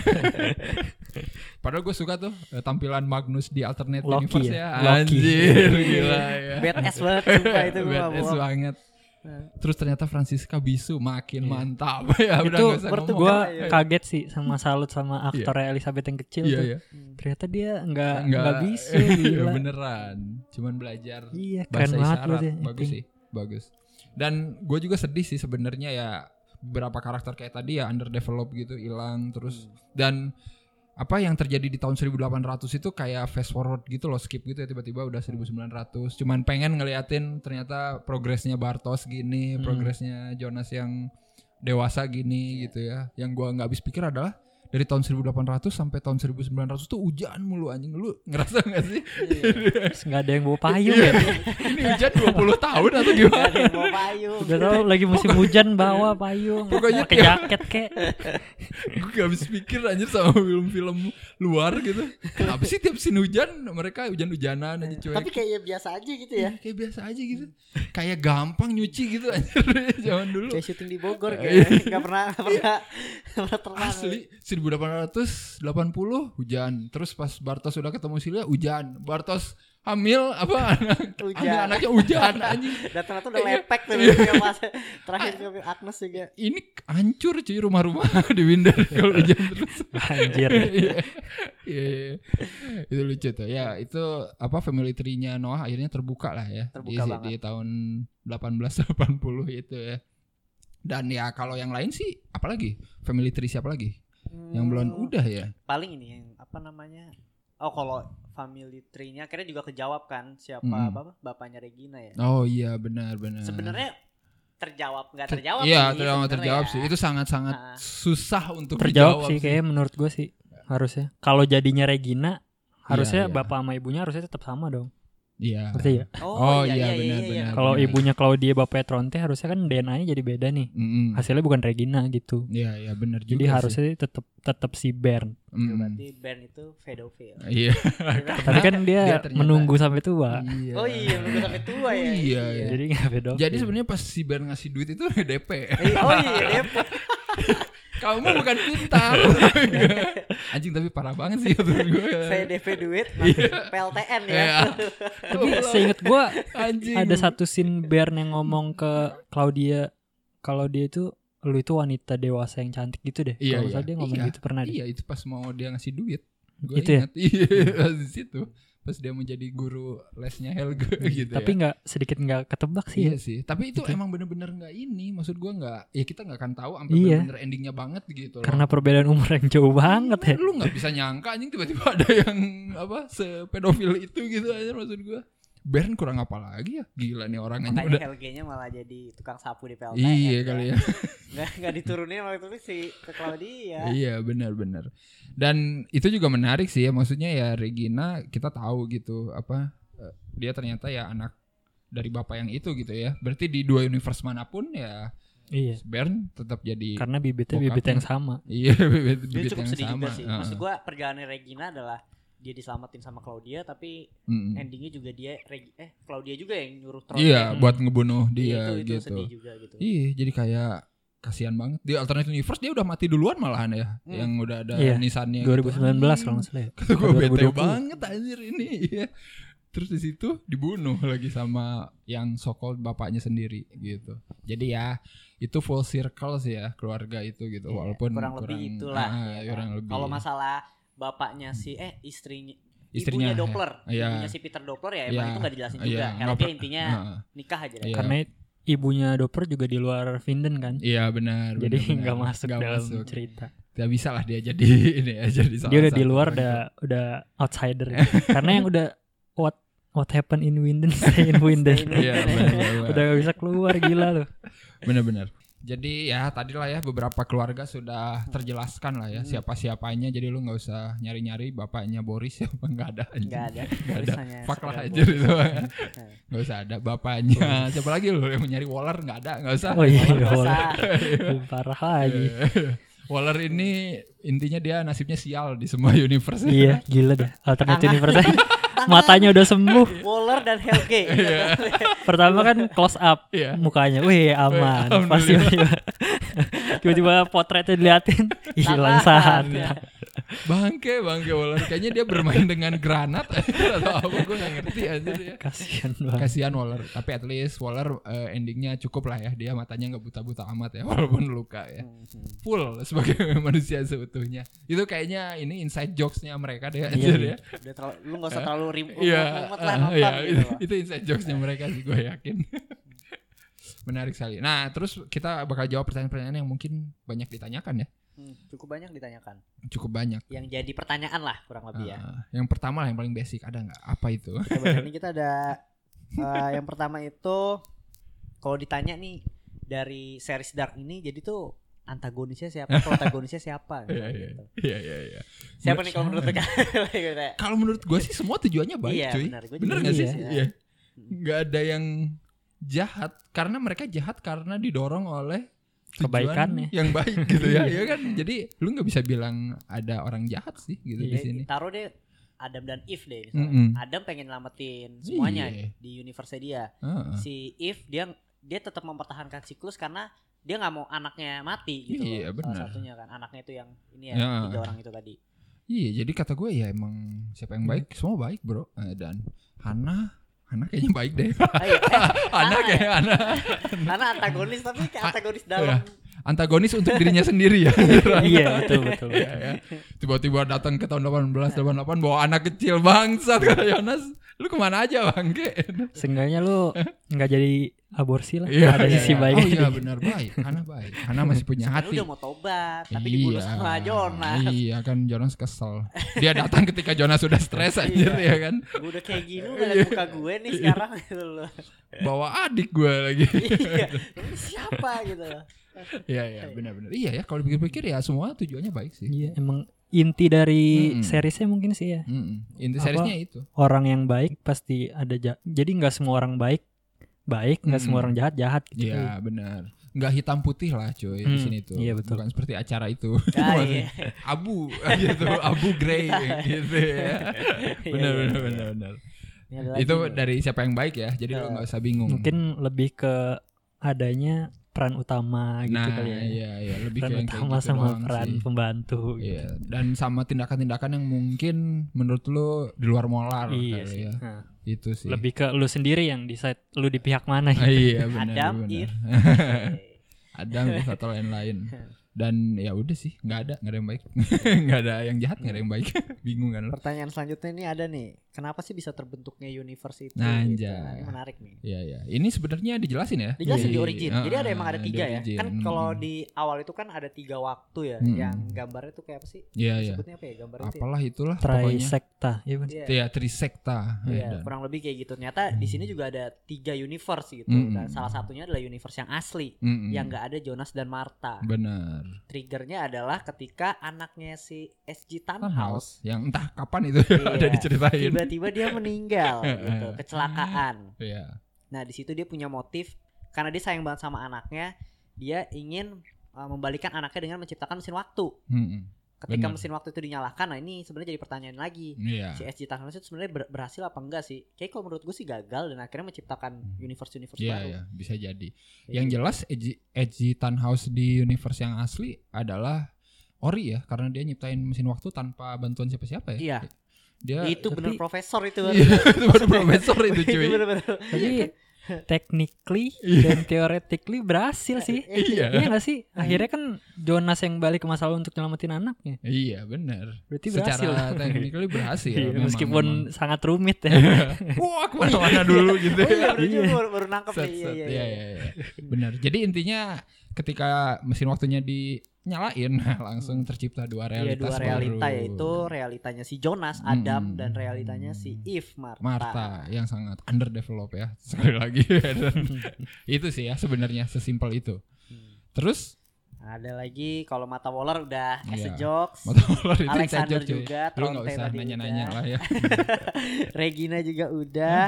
Padahal gue suka tuh eh, tampilan Magnus di alternate Loki universe ya? ya. Loki. Anjir, gila ya. badass banget sumpah itu gua Badass bohong. banget. Terus ternyata Francisca bisu makin Iya. mantap ya itu gue Iya. kaget sih sama salut sama aktornya Elizabeth yang kecil Iya tuh iya. ternyata dia nggak Nggak bisa iya, gila beneran. Cuman belajar iya keren bahasa isyarat. berarti Bagus sih, bagus. Dan gue juga sedih sih sebenarnya ya beberapa karakter kayak tadi ya underdeveloped gitu, hilang terus Hmm. dan apa yang terjadi di tahun 1800 itu kayak fast forward gitu loh skip gitu ya tiba-tiba udah 1900 cuman pengen ngeliatin ternyata progresnya Bartos gini Hmm. progresnya Jonas yang dewasa gini gitu ya yang gua nggak habis pikir adalah dari tahun 1800 sampai tahun 1900 tuh hujan mulu anjing. Lu ngerasa gak sih? Terus nggak ada yang bawa payung Iya. ya? Ini hujan 20 tahun atau Gak gimana ada yang mau payung. Udah tau lagi musim hujan bawa payung. Pokoknya pakai jaket kek. Gue gak habis pikir anjir sama film-film luar gitu. Kenapa sih tiap scene hujan? Mereka hujan-hujanan aja cuek. Tapi kayak biasa aja gitu ya. Iya, kayak biasa aja gitu. Kayak gampang nyuci gitu anjir zaman dulu. Kayak syuting di Bogor Iya. kayak. Nggak pernah nggak pernah nggak pernah asli 1880 hujan terus pas Bartos sudah ketemu Silya hujan Bartos hamil apa anak Hujan. hamil anaknya hujan anjing dan ternyata udah lepek tuh Iya. terakhir ke Agnes juga ini hancur cuy rumah-rumah di Windsor kalau hujan terus anjir Iya, iya, iya. itu lucu tuh. Ya, itu apa family tree-nya Noah akhirnya terbuka lah ya Terbuka di, banget. di tahun 1880 itu ya. Dan ya kalau yang lain sih apalagi? Family tree siapa lagi? Yang belum Hmm, udah ya. paling ini yang apa namanya oh kalau family tree-nya akhirnya juga kejawab kan siapa Mm. apa bapaknya Regina ya Oh iya benar benar. sebenarnya terjawab nggak Ter- terjawab Iya, sih terjawab terjawab ya. sih. Itu sangat-sangat Nah. susah untuk terjawab dijawab sih kayaknya menurut gue sih harusnya kalau jadinya Regina harusnya iya. bapak sama ibunya harusnya tetap sama dong Iya. ngerti ya Oh, iya, benar, benar. kalau benar. ibunya Claudia bapaknya Tronte harusnya kan DNA-nya jadi beda nih Mm-mm. hasilnya bukan Regina gitu Iya, iya benar juga. jadi sih. harusnya tetap tetap si Bern Mm-mm. berarti band itu pedofil Iya. tapi kan dia, Dia ternyata- menunggu sampai tua Iya. oh iya nunggu sampai tua ya Oh, iya, iya. jadi nggak beda Jadi sebenarnya pas si Ber ngasih duit itu DP. Eh, oh iya Depok Kamu bukan pintar. Anjing tapi parah banget sih menurut gue. saya DP duit masuk PLTN ya Iya. tapi seinget gue Anjing. ada satu scene Bern yang ngomong ke Claudia kalau dia itu lu itu wanita dewasa yang cantik gitu deh Iya, kalau iya. misalnya dia ngomong Iya. gitu pernah deh Iya itu pas mau dia ngasih duit. Gue Itu ya? ingat. Iya di situ. Pas dia mau jadi guru lesnya Helga gitu tapi ya. nggak sedikit nggak ketebak sih Iya ya. sih, tapi itu Gitu. emang bener-bener nggak ini. Maksud gua nggak, ya kita nggak akan tahu sampai Iya. bener-bener endingnya banget gitu. loh. karena perbedaan umur yang jauh banget ya lu nggak bisa nyangka anjing tiba-tiba ada yang apa sepedofil itu gitu aja maksud gua Bern kurang apa lagi ya? Gila nih orang makanya udah Helge-nya malah jadi tukang sapu di PLTN iya ya. kali ya. Nggak nggak diturunin waktu itu si ke Claudia. Iya benar-benar dan itu juga menarik sih ya maksudnya ya Regina kita tahu gitu apa eh, dia ternyata ya anak dari bapak yang itu gitu ya. Berarti di dua universe mana pun ya iya. Bern tetap jadi karena bibitnya Bokapnya. bibit yang sama. Iya bibit, bibit cukup yang sedih sama juga sih. Heeh. maksud gua perjalanan Regina adalah dia diselamatin sama Claudia tapi Mm-mm. endingnya juga dia Regi, eh Claudia juga yang nyuruh Tronte iya buat ngebunuh Iya, dia itu, itu gitu sedih juga gitu Iya, jadi kayak kasihan banget. Di alternate universe dia udah mati duluan malahan ya, Hmm. yang udah ada Iya, nisannya. 2019 kalau nggak salah ya Kata gue bete 2020. banget anjir ini. Iya. Terus di situ dibunuh lagi sama yang sokol bapaknya sendiri gitu. Jadi ya itu full circle sih ya keluarga itu gitu. Iya, Walaupun kurang lebih itulah ah, ya kan. kurang lebih. kalau masalah bapaknya si eh istrinya Istrinya, ibunya Doppler Iya. ibunya si Peter Doppler ya emang Iya, itu nggak dijelasin iya, juga Helge per- intinya Heeh. nikah aja Iya. deh karena ibunya Doper juga di luar Vinden kan Iya benar. jadi benar, nggak masuk Nggak dalam masuk. cerita Gak bisa lah dia jadi ini ya jadi salah dia udah di luar udah udah outsider karena yang udah what what happened in Winden stay in Winden Iya Winden. benar. udah gak bisa keluar gila tuh Benar-benar. Jadi ya tadi lah ya beberapa keluarga sudah terjelaskan lah ya siapa siapanya. Jadi lu nggak usah nyari-nyari bapaknya Boris siapa nggak ada. Nggak ada. Nggak ada. Fuck lah aja gitu. Nggak usah ada bapaknya. Siapa lagi lu yang nyari Waller nggak ada nggak usah. Oh iya, Waller. parah lagi. Waller ini intinya dia nasibnya sial di semua universe. iya, gila dah. Alternate universe. Matanya udah sembuh. Waller dan Helge. Pertama kan close up Iya. mukanya. Wih, aman. Alhamdulillah. Pas tiba-tiba potretnya diliatin hilang Tangan. Bangke, bangke Waller. Kayaknya dia bermain dengan granat atau apa gue nggak ngerti aja dia. Kasihan banget. Kasihan Waller, tapi at least Waller eh, endingnya cukup lah ya. Dia matanya nggak buta-buta amat ya, walaupun luka ya. Full sebagai manusia seutuhnya. Itu kayaknya ini inside jokesnya mereka deh anjir iya. ya. Udah terlalu, lu gak usah terlalu ribut Iya, lah ah, nonton iya, gitu. itu, itu inside jokesnya mereka sih gue yakin. Menarik sekali. Nah, terus kita bakal jawab pertanyaan-pertanyaan yang mungkin banyak ditanyakan ya. Hmm, cukup banyak ditanyakan. Cukup banyak. Yang jadi pertanyaan lah kurang lebih ya. Ah, yang pertama lah yang paling basic ada nggak? Apa itu? Kita ini kita ada eh, yang pertama itu kalau ditanya nih dari series Dark ini jadi tuh antagonisnya siapa, protagonisnya siapa gitu. Iya, iya, iya, iya, iya. Siapa nih kalau menurut Kalau menurut gue sih semua tujuannya baik, Iya, cuy. benar. Gua Bener juga gak sih? gitu. Iya. Nggak ada yang jahat karena mereka jahat karena didorong oleh Kebaikannya. yang baik gitu ya, ya kan? Jadi lu nggak bisa bilang ada orang jahat sih gitu di Iya, sini. Taruh deh Adam dan Eve deh misalnya. Mm-mm. Adam pengen nyelamatin semuanya Iya. di universe dia. Heeh. Si Eve dia dia tetap mempertahankan siklus karena dia nggak mau anaknya mati gitu Iya, loh. Salah satunya kan anaknya itu yang ini ya, Ya. tiga orang itu tadi. Iya, jadi kata gue ya emang siapa yang baik semua baik bro. Eh, dan Hana, Hana kayaknya baik deh. Iya. Eh, Hana kayak Hana Karena antagonis tapi kayak antagonis iya. dalam. antagonis untuk dirinya sendiri ya. iya, betul betul. Iya, ya. Tiba-tiba datang ke tahun 1888 bawa anak kecil bangsat kata Yonas. Lu ke mana aja bangke? Seenggaknya lu nggak jadi aborsi lah. Iya, ada iya. sisi Oh baiknya. iya benar baik. Hana baik. Hana masih punya hati. udah mau tobat tapi dibunuh sama Jonas. Iya kan Jonas kesel. Dia datang ketika Jonas sudah stres anjir Iya. ya kan. Gue udah kayak gini udah muka gue nih sekarang gitu loh. Bawa adik gue lagi. Iya. Siapa gitu loh. Iya iya benar-benar. Iya ya kalau pikir-pikir ya semua tujuannya baik sih. Iya, emang inti dari Mm-mm. seriesnya mungkin sih ya. Mm-mm. Inti Apa? seriesnya itu. Orang yang baik pasti ada ja- jadi nggak semua orang baik baik, nggak semua Mm-mm. orang jahat jahat gitu. Iya benar. Nggak hitam putih lah cuy di Hmm, sini tuh. iya, betul. Bukan seperti acara itu. Ah, iya. abu gitu, abu grey gitu ya. Iya, Benar iya, benar iya. benar benar. Itu dari siapa yang baik ya. Jadi lu Eh, nggak usah bingung. Mungkin lebih ke adanya peran utama gitu nah, kali ya. iya iya lebih peran kayak kayak utama gitu sama peran sih. pembantu. gitu. Iya, dan sama tindakan-tindakan yang mungkin menurut lu di luar molar Iya kali sih. ya. Nah, Itu sih. lebih ke lu sendiri yang decide lu di pihak mana. Ah, iya benar Adam, benar. Adam atau lain-lain. Dan ya udah sih, nggak ada, nggak ada yang baik. nggak ada yang jahat, nggak ada yang baik. Bingung kan? Pertanyaan selanjutnya ini ada nih. Kenapa sih bisa terbentuknya universe itu? Nah, gitu. anjay. Nah, ini menarik nih. Iya iya. Ini sebenarnya dijelasin ya. Dijelasin di Di- origin. Jadi ada ah, emang ada di tiga ya. Kan kalau Mm-mm. di awal itu kan ada tiga waktu ya. Mm-mm. Yang gambarnya tuh kayak apa sih? Iya iya. Disebutnya apa ya gambar itu? ya? Apalah itulah pokoknya. Trisekta, iya bener. Iya. Iya, trisekta. Iya, Dan- kurang lebih kayak gitu. Ternyata di sini juga ada tiga universe gitu. Mm-mm. Dan salah satunya adalah universe yang asli, Mm-mm. yang nggak ada Jonas dan Martha. benar. Triggernya adalah ketika anaknya si SG Funhouse Tannhaus yang entah kapan itu Iya. ada diceritain. tiba-tiba dia meninggal gitu, kecelakaan. Iya. Nah, di situ dia punya motif karena dia sayang banget sama anaknya, dia ingin uh, membalikan anaknya dengan menciptakan mesin waktu. Mm-mm. Ketika Benar. mesin waktu itu dinyalakan, nah ini sebenarnya jadi pertanyaan lagi. Iya. Si SG Tannhaus itu sebenarnya ber- berhasil apa enggak sih? Kayak kalau menurut gue sih gagal dan akhirnya menciptakan universe-universe Iya, baru. iya, bisa jadi. Kayak Yang gitu. jelas Edgy Tannhaus di universe yang asli adalah Ori ya, karena dia nyiptain mesin waktu tanpa bantuan siapa-siapa ya. Iya. Dia itu bener tapi- profesor itu. Iya, itu baru profesor itu cuy. Tapi technically Iya. dan theoretically berhasil sih. Iya. Iya gak sih? Akhirnya kan Jonas yang balik ke masa lalu untuk nyelamatin anaknya. Iya, benar. Berarti berhasil. Secara technically berhasil. Iya, memang, meskipun memang. sangat rumit ya. Wah, ke mana-mana dulu gitu Oh iya, ya. Iya. baru, baru nangkep Set, nih. Iya, set. iya, Iya, iya. iya, iya. Benar. Jadi intinya ketika mesin waktunya dinyalain langsung tercipta dua Iya realitas dua realita baru. yaitu realitanya si Jonas, Adam Mm-mm. dan realitanya si Eve, Martha. Marta yang sangat underdeveloped ya sekali lagi itu sih ya sebenarnya sesimpel itu Hmm. Terus Ada lagi kalau Mata Waller udah as a Iya. jokes. motor itu Alexander joke, cuy. juga, Lu Tronte usah nanya-nanya udah. lah ya. Regina juga udah.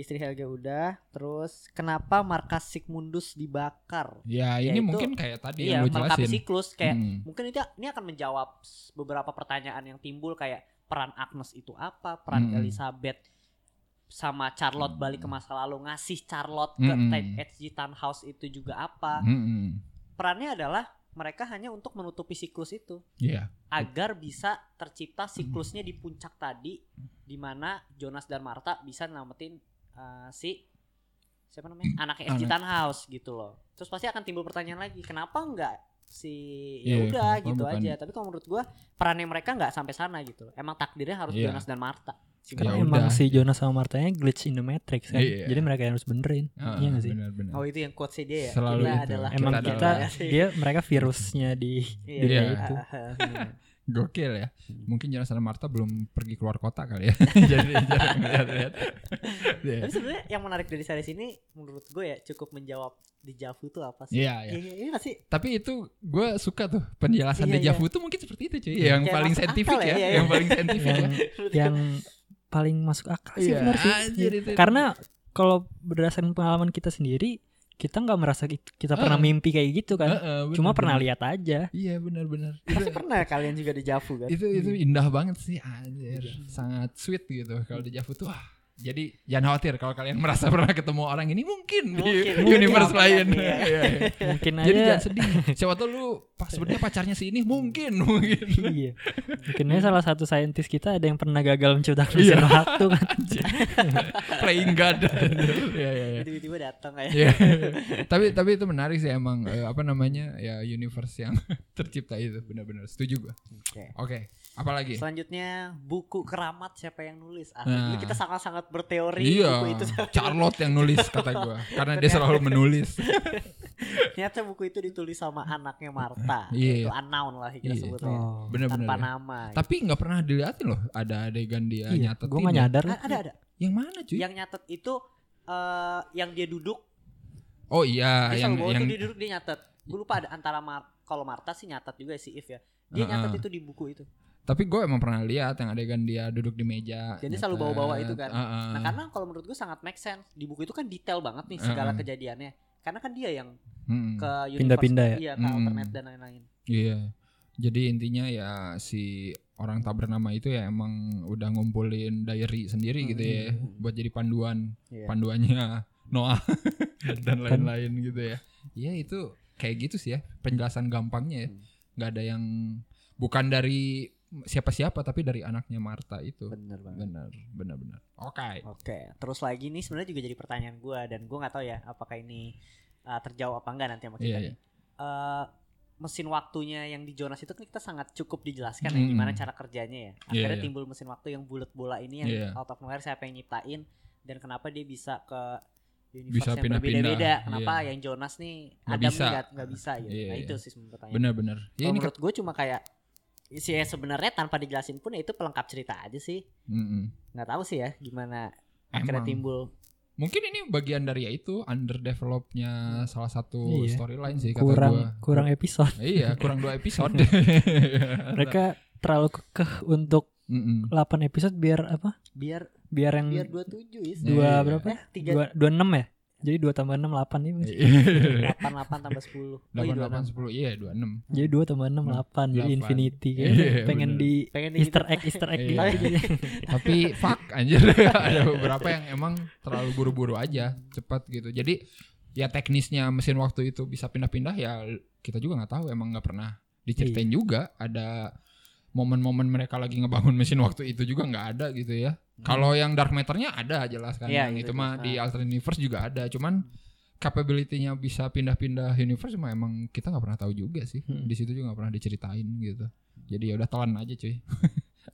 Istri Helga udah. Terus kenapa markas Sigmundus dibakar? Ya ini mungkin kayak tadi Iya, yang lu jelasin. siklus kayak Hmm. mungkin itu ini akan menjawab beberapa pertanyaan yang timbul kayak peran Agnes itu apa, peran Hmm. Elizabeth sama Charlotte balik ke masa lalu ngasih Charlotte ke Hmm. HG Townhouse itu juga apa. Mm-mm. Perannya adalah mereka hanya untuk menutupi siklus itu Iya. agar bisa tercipta siklusnya di puncak tadi di mana Jonas dan Martha bisa namatin uh, si siapa namanya anaknya HG Anak. Townhouse gitu loh. Terus pasti akan timbul pertanyaan lagi, kenapa enggak si Iya, ya udah kenapa gitu bukan- aja. Tapi kalau menurut gua perannya mereka nggak sampai sana gitu. Emang takdirnya harus Iya. Jonas dan Martha. Si Ya Karena mereka. emang udah. si Jonas sama Martanya glitch in the matrix kan. Iya. Jadi mereka yang harus benerin. Ah, iya gak sih? Benar-benar. Oh itu yang quotes dia ya. Selalu kita itu. adalah Emang Kita kita, adalah- dia mereka virusnya di Iya, dunia Iya. itu. Gokil ya. Mungkin Jonas dan Martha belum pergi keluar kota kali ya. Jadi jarang lihat-lihat. Iya. Tapi sebenarnya yang menarik dari series ini menurut gue ya cukup menjawab di Javu itu apa sih? Iya, iya. Iya, iya nggak sih? Tapi itu gue suka tuh penjelasan Iya, deja iya. vu tuh mungkin seperti itu cuy. Iya, Yang kayak paling saintifik ya, ya, iya, iya. yang paling saintifik ya. yang yang paling masuk akal sih Iya, benar sih. anjir itu. Karena kalau berdasarkan pengalaman kita sendiri, kita nggak merasa ki- kita pernah Ah. mimpi kayak gitu kan. Heeh, bener, Cuma pernah bener. lihat aja. Iya benar-benar. Pasti pernah kalian juga di Javu kan? itu itu indah banget sih anjir. Sangat sweet gitu kalau deja vu tuh wah. Jadi jangan khawatir kalau kalian merasa pernah ketemu orang ini mungkin, di Mungkin, universe mungkin lain. ya. Iya, iya. Mungkin Jadi aja jangan sedih. Siapa tahu lu pas sebenarnya pacarnya si ini mungkin mungkin. iya. Mungkin aja salah satu saintis kita ada yang pernah gagal menciptakan mesin Iya. waktu kan. Playing God. Iya iya iya. Tiba-tiba datang kayak. Iya. tapi tapi itu menarik sih emang eh, apa namanya ya universe yang tercipta itu benar-benar setuju gua. Oke. Oke, apalagi? Selanjutnya buku keramat siapa yang nulis? Ah, Nah. kita sangat-sangat berteori Iya, buku itu. Charlotte yang nulis kata gua karena dia selalu menulis. Ternyata buku itu ditulis sama anaknya Martha. Iya. Itu unknown lah kita Iya. sebutnya. Oh. Benar-benar. Tanpa ya. nama. gitu. Tapi nggak pernah dilihatin loh ada adegan dia Iya, nyatetin. gue gak ya. nyadar. Ah, ada ada. Yang mana cuy? Yang nyatet itu eh yang dia duduk, Oh iya, dia yang yang dia duduk dia nyatet. Gue lupa ada antara Mar kalau Martha sih nyatet juga si If ya. Dia Heeh. nyatet itu di buku itu. Tapi gue emang pernah lihat yang adegan dia duduk di meja. Jadi selalu bawa-bawa nyatet. itu kan. Heeh. Nah, karena kalau menurut gue sangat make sense. Di buku itu kan detail banget nih segala Heeh. kejadiannya. Karena kan dia yang Mm-mm. ke Pindah-pindah ya? Iya, ke Hmm. alternate dan lain-lain. Iya. Jadi intinya ya si orang tak bernama itu ya emang udah ngumpulin diary sendiri gitu ya Hmm. buat jadi panduan Iya. panduannya Noah dan lain-lain gitu ya. Iya itu kayak gitu sih ya penjelasan gampangnya ya. Hmm. nggak ada yang bukan dari siapa-siapa tapi dari anaknya Marta itu. Bener banget. Benar, benar, benar. Oke. Oke, terus lagi nih sebenarnya juga jadi pertanyaan gue dan gue nggak tahu ya apakah ini uh, terjawab apa enggak nanti sama kita Iya, nih. iya. Eh, mesin waktunya yang di Jonas itu kan kita sangat cukup dijelaskan ya Mm. gimana cara kerjanya ya. Iya, Akhirnya iya. timbul mesin waktu yang bulat bola ini yang Iya. out of nowhere siapa yang nyiptain dan kenapa dia bisa ke universe Bisa yang pindah-pindah, berbeda-beda. Kenapa iya. yang Jonas nih Nggak Adam nggak nggak bisa gitu. Iya, nah iya. itu sih pertanyaan. Benar. Ya ini menurut gue cuma kayak sih ya sebenarnya tanpa dijelasin pun ya itu pelengkap cerita aja sih. Mm-mm. Nggak tahu sih ya gimana akhirnya Emang. timbul Mungkin ini bagian dari ya itu underdevelopnya salah satu Iya. storyline sih kata kurang gua. kurang episode. Iya, kurang dua episode. Mereka terlalu kekeh untuk Mm-mm. 8 episode biar apa? biar Biar yang biar 27 is. dua Iya. berapa? Eh, tiga Dua, dua enam ya? Jadi dua tambah enam delapan nih. Bang. Iya. 88 tambah 10. Oh, iya, Delapan delapan 26. sepuluh iya dua enam. Jadi dua tambah enam delapan. Jadi Delapan. infinity. Iya, Kayaknya pengen bener. di Pengen Easter gitu. egg Easter egg Iya. gitu. jadi. Tapi fuck anjir ada beberapa yang emang terlalu buru-buru aja, cepat gitu. Jadi ya teknisnya mesin waktu itu bisa pindah-pindah ya kita juga nggak tahu emang nggak pernah diceritain Iya. juga ada momen-momen mereka lagi ngebangun mesin waktu itu juga nggak ada gitu ya. Kalau yang dark matternya ada jelas kan. Yang gitu, itu mah di alternate universe juga ada. Cuman capability-nya bisa pindah-pindah universe mah emang kita nggak pernah tahu juga sih. Hmm. Di situ juga nggak pernah diceritain gitu. Jadi ya udah telan aja cuy.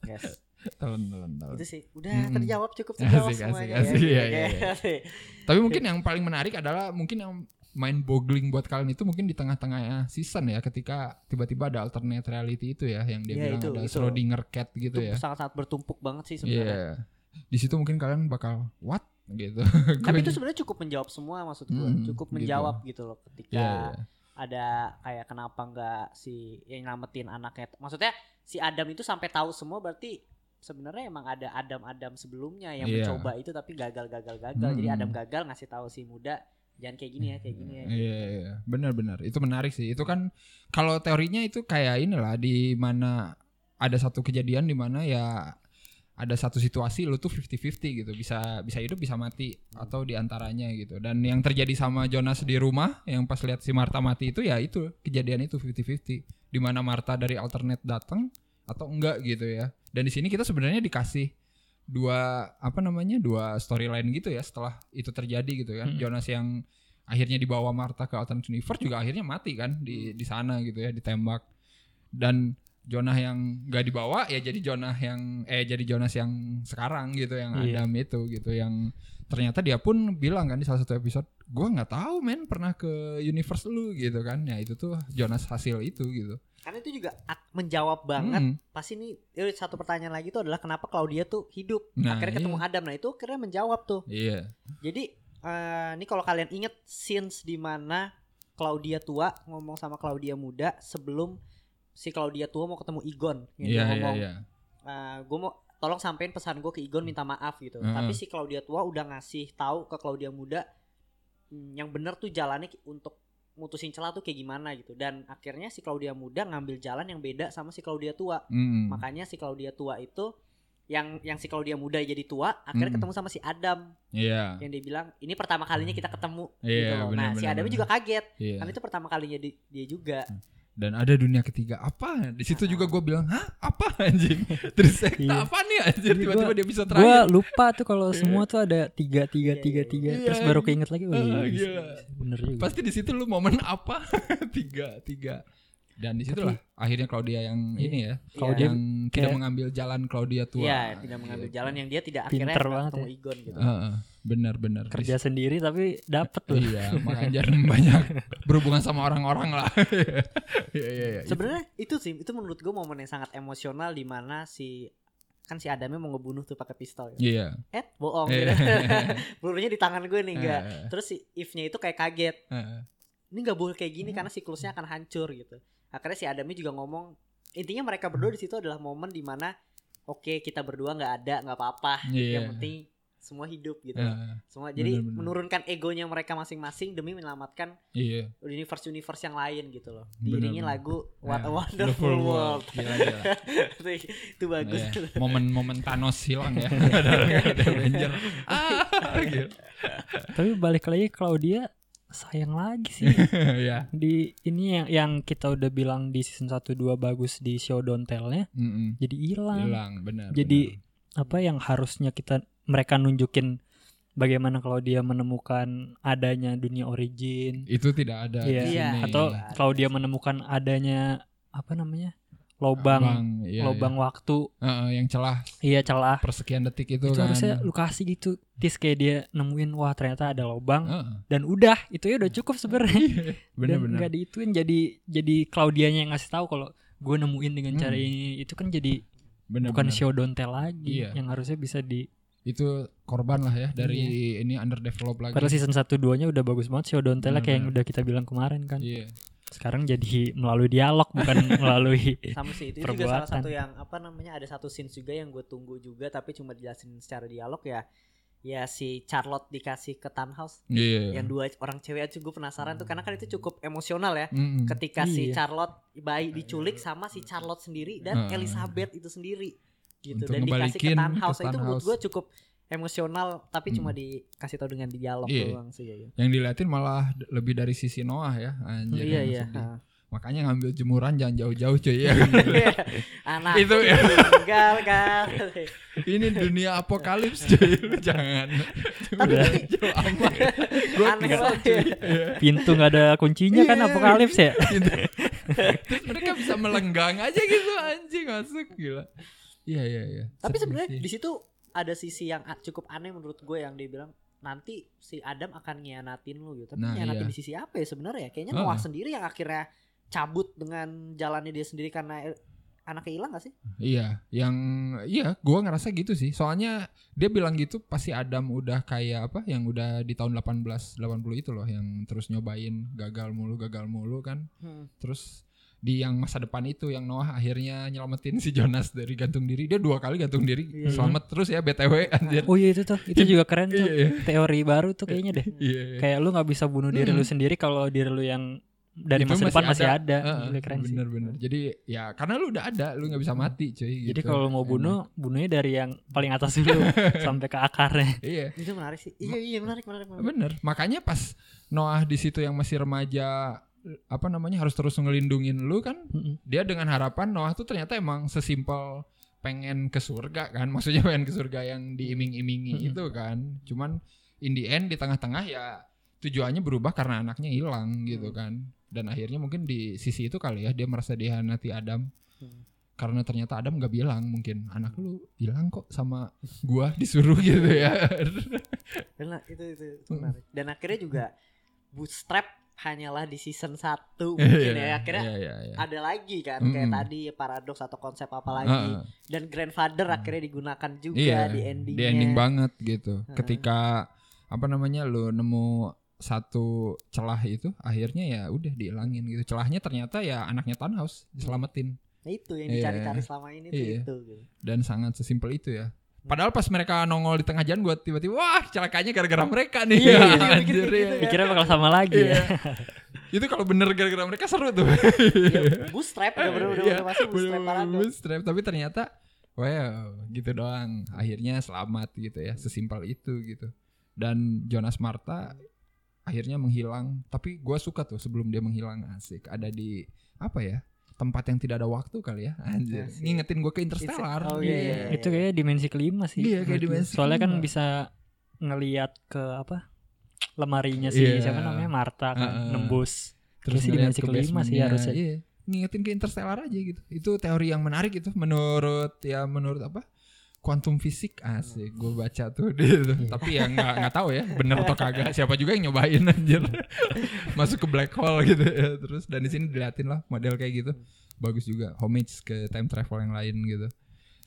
Yes. telan telan telan. Itu sih udah Mm-mm. terjawab cukup terjawab Asik, semuanya. asik, asik, ya. iya, Oke, iya, iya. asik. Tapi mungkin yang paling menarik adalah mungkin yang mind boggling buat kalian itu mungkin di tengah-tengah season ya ketika tiba-tiba ada alternate reality itu ya yang dia Iya, bilang itu, ada itu. Schrodinger cat gitu Itu ya. sangat-sangat bertumpuk banget sih sebenarnya. Di situ mungkin kalian bakal what gitu. Tapi itu sebenarnya cukup menjawab semua maksud gue. Mm, cukup gitu. menjawab gitu loh ketika Iya, iya. ada kayak kenapa nggak si yang nyelamatin anaknya maksudnya si Adam itu sampai tahu semua berarti sebenarnya emang ada Adam-Adam sebelumnya yang Iya. mencoba itu tapi gagal gagal gagal jadi. Adam gagal ngasih tahu si muda jangan kayak gini ya kayak gini ya Iya, iya, benar-benar. Itu menarik sih. Itu kan kalau teorinya itu kayak inilah di mana ada satu kejadian di mana ya ada satu situasi lu tuh 50-50 gitu. Bisa bisa hidup, bisa mati atau di antaranya gitu. Dan yang terjadi sama Jonas di rumah yang pas lihat si Marta mati itu ya itu kejadian itu 50-50 di mana Marta dari alternate datang atau enggak gitu ya. Dan di sini kita sebenarnya dikasih dua apa namanya dua storyline gitu ya setelah itu terjadi gitu kan Mm-mm. Jonas yang akhirnya dibawa Marta ke alternate universe juga akhirnya mati kan di di sana gitu ya ditembak dan Jonah yang gak dibawa ya jadi Jonah yang eh jadi Jonas yang sekarang gitu yang Iya. Adam itu gitu yang ternyata dia pun bilang kan di salah satu episode gua nggak tahu men pernah ke universe lu gitu kan ya itu tuh Jonas hasil itu gitu karena itu juga menjawab banget Mm. pasti ini eh, satu pertanyaan lagi tuh adalah kenapa Claudia tuh hidup Nah, akhirnya ketemu iya. Adam nah itu akhirnya menjawab tuh iya Jadi eh, ini kalau kalian inget scenes di mana Claudia tua ngomong sama Claudia muda sebelum si Claudia tua mau ketemu Igon dia iya iya ngomong iya gue mau tolong sampein pesan gue ke Igon minta maaf gitu. Heeh. Tapi si Claudia tua udah ngasih tahu ke Claudia muda hmm, yang bener tuh jalannya untuk mutusin celah tuh kayak gimana gitu. Dan akhirnya si Claudia muda ngambil jalan yang beda sama si Claudia tua. Mm. Makanya si Claudia tua itu yang yang si Claudia muda jadi tua akhirnya Mm. ketemu sama si Adam iya yang dia bilang ini pertama kalinya kita ketemu Iya, gitu loh. nah si Adam juga kaget iya kan itu pertama kalinya di- dia juga dan ada dunia ketiga apa di situ juga gue bilang hah apa anjing terus sekta Iya. apa nih anjir Jadi tiba-tiba dia bisa Gue terakhir lupa tuh kalau Iya. semua tuh ada tiga tiga Iya, tiga iya, tiga iya. terus Iya, baru iya. keinget lagi. Wih, Ah, gila. bener juga. pasti di situ lu momen apa tiga tiga dan di situlah akhirnya Claudia yang Iya. ini ya Claudia yang tidak kayak- mengambil jalan Claudia tua Iya tidak mengambil Gitu. jalan yang dia tidak Pinter akhirnya ketemu ya. Igon gitu Heeh, benar-benar kerja sendiri tapi dapet tuh. iya makanya jangan banyak berhubungan sama orang-orang lah iya iya iya sebenarnya itu sih itu menurut gue momen yang sangat emosional di mana si kan si Adamnya mau ngebunuh tuh pakai pistol ya. iya eh bohong Iya. gitu. pelurunya di tangan gue nih enggak Eh, terus si If-nya itu kayak kaget eh, ini nggak boleh kayak gini karena siklusnya akan hancur gitu akhirnya si Adamnya juga ngomong intinya mereka berdua di situ adalah momen di mana oke kita berdua nggak ada nggak apa-apa Iya. yang penting semua hidup gitu. Eh, semua jadi bener-bener. menurunkan egonya mereka masing-masing demi menyelamatkan iya. universe universe yang lain gitu loh. Diiringi lagu What a Eh, Wonderful World. Gila, gila. itu bagus Iya, momen-momen Thanos hilang ya. Avenger. Ah gitu. Tapi balik lagi Claudia sayang lagi sih. Ya. Di ini yang yang kita udah bilang di season 1 2 bagus di show Don't Tell-nya. Mm-mm. jadi hilang. hilang benar Jadi benar. apa yang harusnya kita mereka nunjukin bagaimana kalau dia menemukan adanya dunia origin itu tidak ada Iya. di Iya. sini. atau Ada. kalau dia menemukan adanya apa namanya lobang Bang, iya, lobang waktu iya. Heeh, yang celah iya celah persekian detik itu, itu kan harusnya lu kasih gitu tis kayak dia nemuin wah ternyata ada lobang Heeh. dan udah itu ya udah cukup sebenarnya dan nggak diituin jadi jadi Claudianya yang ngasih tahu kalau gue nemuin dengan cara Hmm. ini itu kan jadi bener, bukan bener. show don't tell lagi Iya. yang harusnya bisa di itu korban lah ya dari ini underdevelop lagi padahal season 1 2 nya udah bagus banget show don't tell kayak yang Bener-bener. udah kita bilang kemarin kan iya sekarang jadi melalui dialog bukan melalui sama sih itu juga salah Perbuatan. satu yang apa namanya ada satu scene juga yang gue tunggu juga tapi cuma dijelasin secara dialog ya ya si Charlotte dikasih ke townhouse iya yang dua orang cewek aja gue penasaran tuh karena kan itu cukup emosional ya Mm-mm. ketika si Iya. Charlotte bayi diculik sama si Charlotte sendiri dan Heeh. Elizabeth itu sendiri gitu. Untuk dan dikasih ke ngebalikin ke townhouse itu menurut gue cukup emosional tapi cuma Hmm. dikasih tahu dengan dialog Iya. doang sih ya. yang diliatin malah lebih dari sisi Noah ya. Anjir iya yang iya makanya ngambil jemuran jangan jauh-jauh cuy ya. Anak Itu ya. meninggal kan. Ini dunia apokalips cuy. Lu jangan. Tapi jauh amat. Gue aneh ya. pintu nggak ada kuncinya kan Iya, apokalips ya. Terus mereka bisa melenggang aja gitu anjing masuk gila. Iya iya iya. tapi sebenarnya di situ ada sisi yang cukup aneh menurut gue yang dia bilang nanti si Adam akan ngianatin lu gitu tapi Nah, ngianatin iya. di sisi apa ya sebenarnya kayaknya. Noah sendiri yang akhirnya cabut dengan jalannya dia sendiri karena anaknya hilang gak sih? Iya, yang iya gua ngerasa gitu sih. Soalnya dia bilang gitu pasti Adam udah kayak apa yang udah di tahun 1880 itu loh yang terus nyobain gagal mulu gagal mulu kan. Hmm. Terus di yang masa depan itu yang Noah akhirnya nyelamatin si Jonas dari gantung diri. Dia dua kali gantung diri. Iya. Selamat terus ya BTW anjir. Oh iya itu tuh, itu juga keren tuh. Iya, iya. Teori baru tuh kayaknya deh. Iya, iya. Kayak lu nggak bisa bunuh diri Hmm. lu sendiri kalau diri lu yang dari Itu masa depan masih ada. Gila, keren sih. bener-bener. Jadi ya karena lu udah ada, lu nggak bisa mati cuy. Jadi gitu. kalau mau Enak. bunuh, bunuhnya dari yang paling atas dulu sampai ke akarnya. Iya. Itu menarik sih. Iya iya menarik menarik. menarik. Bener, makanya pas Noah di situ yang masih remaja apa namanya harus terus ngelindungin lu kan Mm-mm. dia dengan harapan Noah tuh ternyata emang sesimpel pengen ke surga kan maksudnya pengen ke surga yang diiming-imingi Mm-mm. itu kan cuman in the end di tengah-tengah ya tujuannya berubah karena anaknya hilang gitu kan dan akhirnya mungkin di sisi itu kali ya dia merasa dihianati Adam Hmm. karena ternyata Adam gak bilang mungkin anak lu hilang kok sama gua disuruh gitu ya Dan itu itu, menarik. Dan akhirnya juga bootstrap hanyalah di season 1 mungkin ya. Akhirnya Iya, iya, iya. ada lagi kan Mm-mm. kayak tadi paradoks atau konsep apa lagi. Heeh. Dan grandfather akhirnya digunakan juga Iya, di endingnya. di ending banget gitu. Heeh. Ketika apa namanya lu nemu satu celah itu akhirnya ya udah dihilangin gitu. Celahnya ternyata ya anaknya Thanos diselamatin Nah, itu yang Iya. dicari-cari selama ini tuh Iya. itu. gitu. dan sangat sesimpel itu ya. Padahal pas mereka nongol di tengah jalan gua tiba-tiba wah celakanya gara-gara mereka nih. Iya, iya, Anjir, mikir iya. gitu. Pikirnya bakal sama lagi Iya. ya. Itu kalau bener gara-gara mereka seru tuh. Ya, bootstrap udah bener udah, Iya, udah masuk bootstrap bootstrap. tapi ternyata wow gitu doang akhirnya selamat gitu ya sesimpel itu gitu dan Jonas Marta akhirnya menghilang tapi gua suka tuh sebelum dia menghilang asik ada di apa ya tempat yang tidak ada waktu kali ya anjir Asik. ngingetin gua ke Interstellar Oh, iya, iya. Itu kayak dimensi kelima sih. Iya, kayak gue. dimensi Soalnya kan kelima. bisa ngelihat ke apa? lemarinya si Iya. siapa namanya Marta kan Heeh. nembus. terus sih dimensi ke kelima sih harusnya. Iya. Ngingetin ke Interstellar aja gitu. Itu teori yang menarik itu menurut ya menurut apa? Kuantum fisik asik gue baca tuh di itu. Tapi ya nggak nggak tahu ya bener atau kagak. Siapa juga yang nyobain anjir. Masuk ke black hole gitu ya. Terus dan di sini diliatin lah model kayak gitu. Bagus juga homage ke time travel yang lain gitu.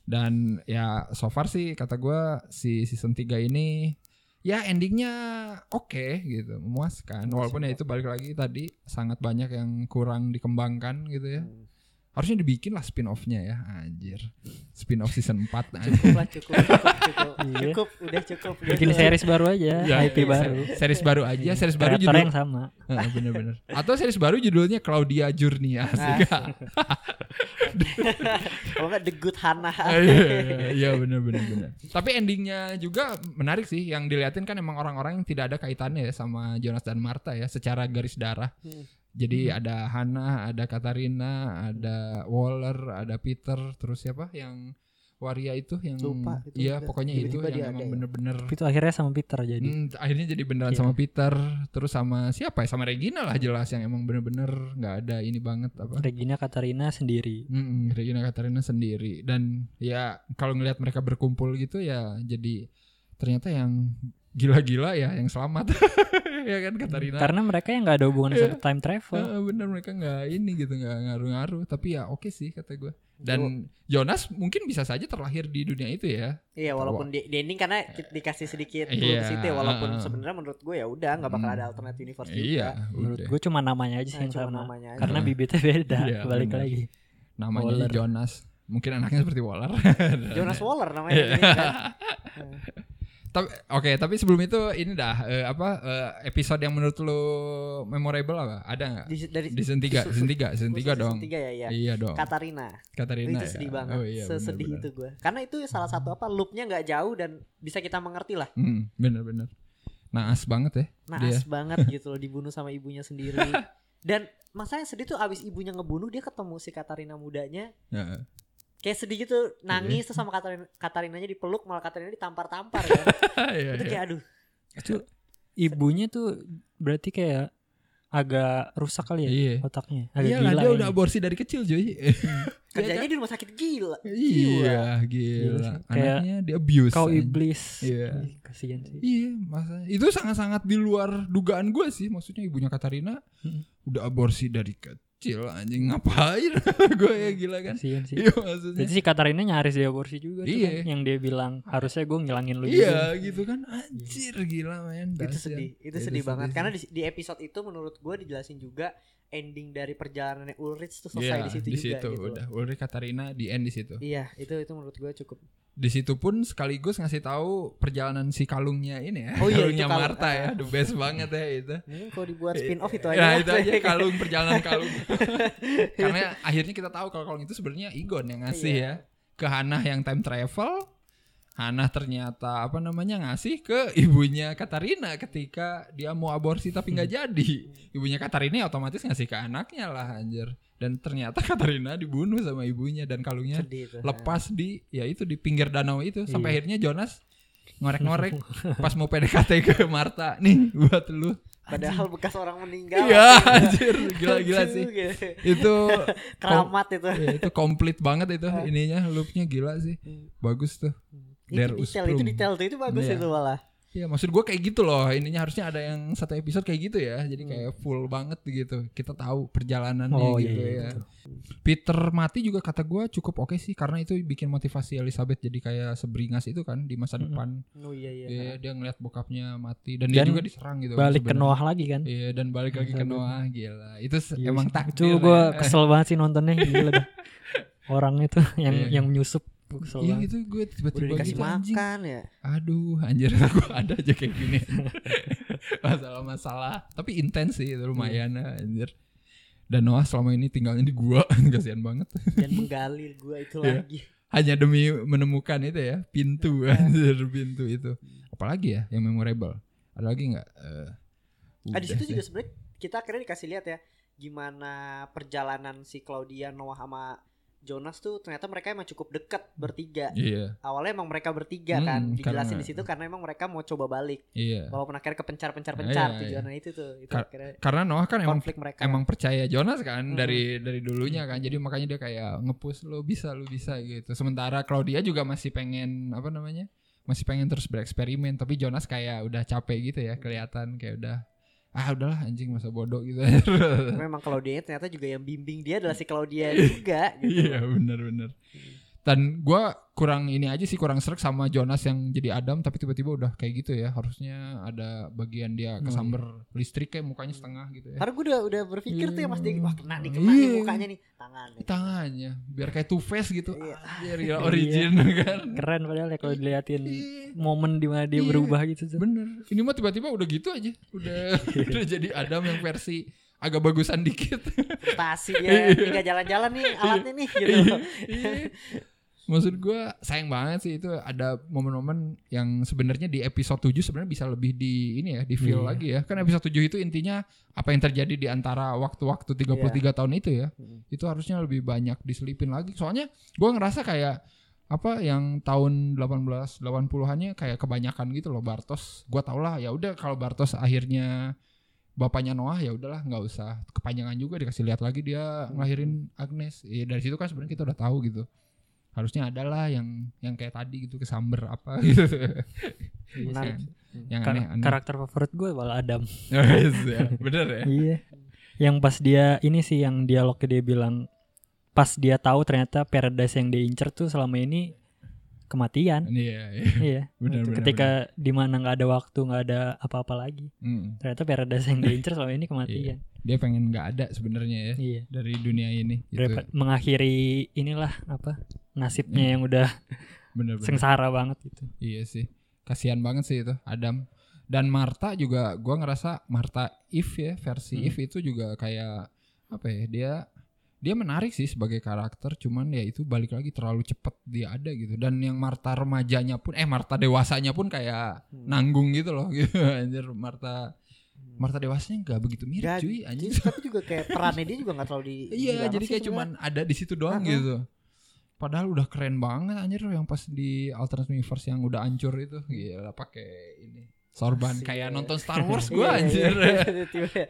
Dan ya so far sih kata gua si season 3 ini ya endingnya oke gitu memuaskan walaupun ya itu balik lagi tadi sangat banyak yang kurang dikembangkan gitu ya Hmm. Harusnya dibikin lah spin offnya ya anjir spin off season 4 anjir. Cukup lah cukup cukup cukup. Iya. cukup udah cukup. udah Bikin cukup. series baru aja, Ya, IP ya, baru. series baru aja series baru judul yang sama. Heeh, bener-bener atau series baru judulnya Claudia Journey asik Kalau nggak The Good Hannah. Iya, iya benar benar. Tapi endingnya juga menarik sih. Yang diliatin kan emang orang-orang yang tidak ada kaitannya ya sama Jonas dan Martha ya, secara garis darah. Hmm. Jadi ada Hannah, ada Katarina, ada Waller, ada Peter, terus siapa yang waria itu yang Lupa itu iya juga. pokoknya itu yang ada emang ya. bener-bener Itu akhirnya sama Peter jadi. Hmm, akhirnya jadi beneran Iya. sama Peter terus sama siapa ya sama Regina lah jelas yang emang bener-bener nggak ada ini banget apa Regina Katarina sendiri. Mm, Regina Katarina sendiri dan ya kalau ngelihat mereka berkumpul gitu ya jadi ternyata yang gila-gila ya yang selamat ya kan Katarina Karena mereka yang nggak ada hubungan Iya. sama time travel. Bener mereka nggak ini gitu nggak ngaruh-ngaruh tapi ya oke sih kata gue dan Jonas mungkin bisa saja terlahir di dunia itu ya Iya walaupun di, di ending karena dikasih sedikit clue Iya, ke situ ya walaupun heeh. sebenarnya menurut gue ya udah nggak bakal Hmm. ada alternate universe iya juga. Menurut udah. gue cuma namanya aja sih Nah, yang cuma sama. namanya aja. Karena bibitnya beda. Iya, balik lagi. namanya Waller. Jonas mungkin anaknya seperti Waller Jonas Waller namanya Iya. ini kan. tapi oke tapi sebelum itu ini dah eh, apa eh, episode yang menurut lo memorable apa ada nggak Di, dari di season 3 season 3 season 3 dong Tiga ya, ya. iya dong Katarina. Katarina itu ya? sedih banget. oh, iya, Sesedih itu gue. Karena itu salah satu apa loopnya nggak jauh dan bisa kita mengerti lah. Hmm, bener-bener naas banget ya Naas banget gitu loh dibunuh sama ibunya sendiri. Dan masanya sedih tuh abis ibunya ngebunuh dia ketemu si Katarina mudanya Ya. Kayak sedih gitu nangis Iya. terus sama Katarina Katarinanya dipeluk malah Katarina ditampar-tampar kan. Iya, itu iya. kayak aduh. Itu ibunya tuh berarti kayak agak rusak kali ya Iya. otaknya. Agak Iya lah gila dia kayaknya. udah aborsi dari kecil cuy. Kerjanya di rumah sakit gila. Iya, Gila gila. Kayak Anaknya dia abuse. Kau iblis. Iya. Ih, Kasihan sih. Iya, masa itu sangat-sangat di luar dugaan gue sih. Maksudnya ibunya Katarina Mm. udah aborsi dari kecil. Kecil anjing ngapain gue ya gila kan Kasian sih. iya maksudnya Berarti si Katarina nyaris dia aborsi juga tuh Iya. kan, yang dia bilang harusnya gue ngilangin lu iya juga. gitu kan anjir gila men itu sedih itu Itu sedih banget sih. karena di, di episode itu menurut gue dijelasin juga ending dari perjalanannya Ulrich tuh selesai Iya, di situ di juga situ gitu udah Ulrich Katarina di end di situ iya itu itu menurut gue cukup di situ pun sekaligus ngasih tahu perjalanan si kalungnya ini ya Oh iya, kalungnya kalung. Marta ya the best banget ya itu mungkin kalau dibuat spin off itu aja Nah lah. itu aja kalung perjalanan kalung. Karena akhirnya kita tahu kalau kalung itu sebenarnya Igon yang ngasih Iya. ya ke Hana yang time travel. Hana ternyata apa namanya ngasih ke ibunya Katarina ketika dia mau aborsi tapi nggak jadi. Ibunya Katarina ya otomatis ngasih ke anaknya lah anjir. Dan ternyata Katarina dibunuh sama ibunya dan kalungnya sedih tuh lepas di ya itu di pinggir danau itu. Sampai Iya. akhirnya Jonas ngorek-ngorek pas mau PDKT ke Marta. Nih buat lu. Padahal bekas orang meninggal. Iya anjir. Gila-gila sih. Itu keramat itu. ya, itu komplit banget itu ininya loopnya gila sih. Bagus tuh Der itu detail itu detail tuh itu bagus Iya. itu malah Ya maksud gue kayak gitu loh Ininya harusnya ada yang satu episode kayak gitu ya Jadi Hmm. kayak full banget gitu Kita tahu perjalanannya Oh, iya, gitu iya, ya Peter mati juga kata gue cukup oke sih Karena itu bikin motivasi Elizabeth jadi kayak seberingas itu kan Di masa Mm-mm. depan oh iya iya Iya, Dia ngeliat bokapnya mati Dan, dia Dan juga diserang gitu kan Balik ke sebenarnya. Noah lagi kan. Iya dan balik lagi ke. Noah Gila Itu Iya emang takdir Itu gue ya. kesel banget sih nontonnya gila dah. Orang itu yang Iya. yang menyusup Gua kesel Iya banget. itu gue udah tiba-tiba dikasih gitu anjing. makan ya? Aduh anjir gue ada aja kayak gini. Masalah-masalah. Tapi intens sih itu lumayan anjir. Dan Noah selama ini tinggalnya di gua Kasihan banget. Dan menggali gua itu Iya. lagi. Hanya demi menemukan itu ya Pintu Iya. anjir Pintu itu. Apalagi ya yang memorable. Ada lagi gak? Eh, ah di udah situ juga sebenarnya kita akhirnya dikasih lihat ya gimana perjalanan si Claudia Noah sama Jonas tuh ternyata mereka emang cukup dekat bertiga. Iya. Awalnya emang mereka bertiga Hmm, kan karena- dijelasin di situ karena emang mereka mau coba balik. Iya. Walaupun akhirnya kepencar pencar Iya, pencar iya. tujuannya itu tuh itu Kar- Karena Noah kan emang mereka. emang percaya Jonas kan Mhm. dari dari dulunya kan. Jadi makanya dia kayak ngepush lo bisa lo bisa gitu. Sementara Claudia juga masih pengen apa namanya masih pengen terus bereksperimen. Tapi Jonas kayak udah capek gitu ya kelihatan kayak udah ah udahlah anjing masa bodoh gitu. Memang Claudia ternyata juga yang bimbing dia adalah si Claudia juga gitu. Iya benar benar dan gua kurang ini aja sih kurang serak sama Jonas yang jadi Adam tapi tiba-tiba udah kayak gitu ya harusnya ada bagian dia kesamber listrik kayak mukanya setengah gitu ya karena gue udah udah berpikir tuh ya mas dia Iya. wah kena nih kena nih Iya. mukanya nih tangan nih. tangannya biar kayak two face gitu Iya. Anjir, gila origin kan Keren padahal ya kalau diliatin Iya, momen di mana dia Iya. berubah gitu tuh. bener ini mah tiba-tiba udah gitu aja udah udah jadi Adam yang versi agak bagusan dikit frustasi dia ini gak jalan-jalan nih alatnya nih gitu Iya. Maksud gua sayang banget sih itu ada momen-momen yang sebenarnya di episode 7 sebenarnya bisa lebih di ini ya di feel Iya. lagi ya. Kan episode 7 itu intinya apa yang terjadi di antara waktu-waktu 33 tahun itu ya Hmm. itu harusnya lebih banyak diselipin lagi. Soalnya gua ngerasa kayak apa yang tahun 1880-annya kayak kebanyakan gitu loh Bartos. Gua tau lah ya udah kalau Bartos akhirnya bapaknya Noah ya udahlah nggak usah. Kepanjangan juga dikasih lihat lagi dia ngelahirin Agnes. Ya dari situ kan sebenarnya kita udah tahu gitu harusnya adalah yang yang kayak tadi gitu kesamber apa gitu Menarik. yang Kar- aneh-aneh karakter favorit gue malah Adam. Yes, ya. bener ya iya. Yang pas dia ini sih yang dialognya dia bilang pas dia tahu ternyata paradise yang dia incer tuh selama ini kematian. iya iya iya. bener bener Ketika di mana nggak ada waktu, nggak ada apa-apa lagi. Mm. Ternyata paradise yang dia incer selama ini kematian. dia pengen nggak ada sebenarnya ya Iya. dari dunia ini gitu. Daripada mengakhiri inilah apa nasibnya yang udah bener bener sengsara banget gitu. Iya sih. Kasihan banget sih itu Adam. Dan Marta juga gua ngerasa Marta If ya versi Hmm. If itu juga kayak apa ya? Dia dia menarik sih sebagai karakter cuman ya itu balik lagi terlalu cepet dia ada gitu dan yang Marta remajanya pun eh Marta dewasanya pun kayak Hmm. nanggung gitu loh gitu anjir Marta Marta dewasanya nggak begitu mirip Gak- cuy anjir Jadi, tapi juga kayak perannya dia juga gak terlalu di Iya, jadi kayak sebenarnya. cuman ada di situ doang Uh-huh. gitu. Padahal udah keren banget anjir yang pas di alternate universe yang udah hancur itu. Gila pakai ini. Sorban Asik, kayak ya. nonton Star Wars gua Iya, anjir. iya, iya, tiba-tiba.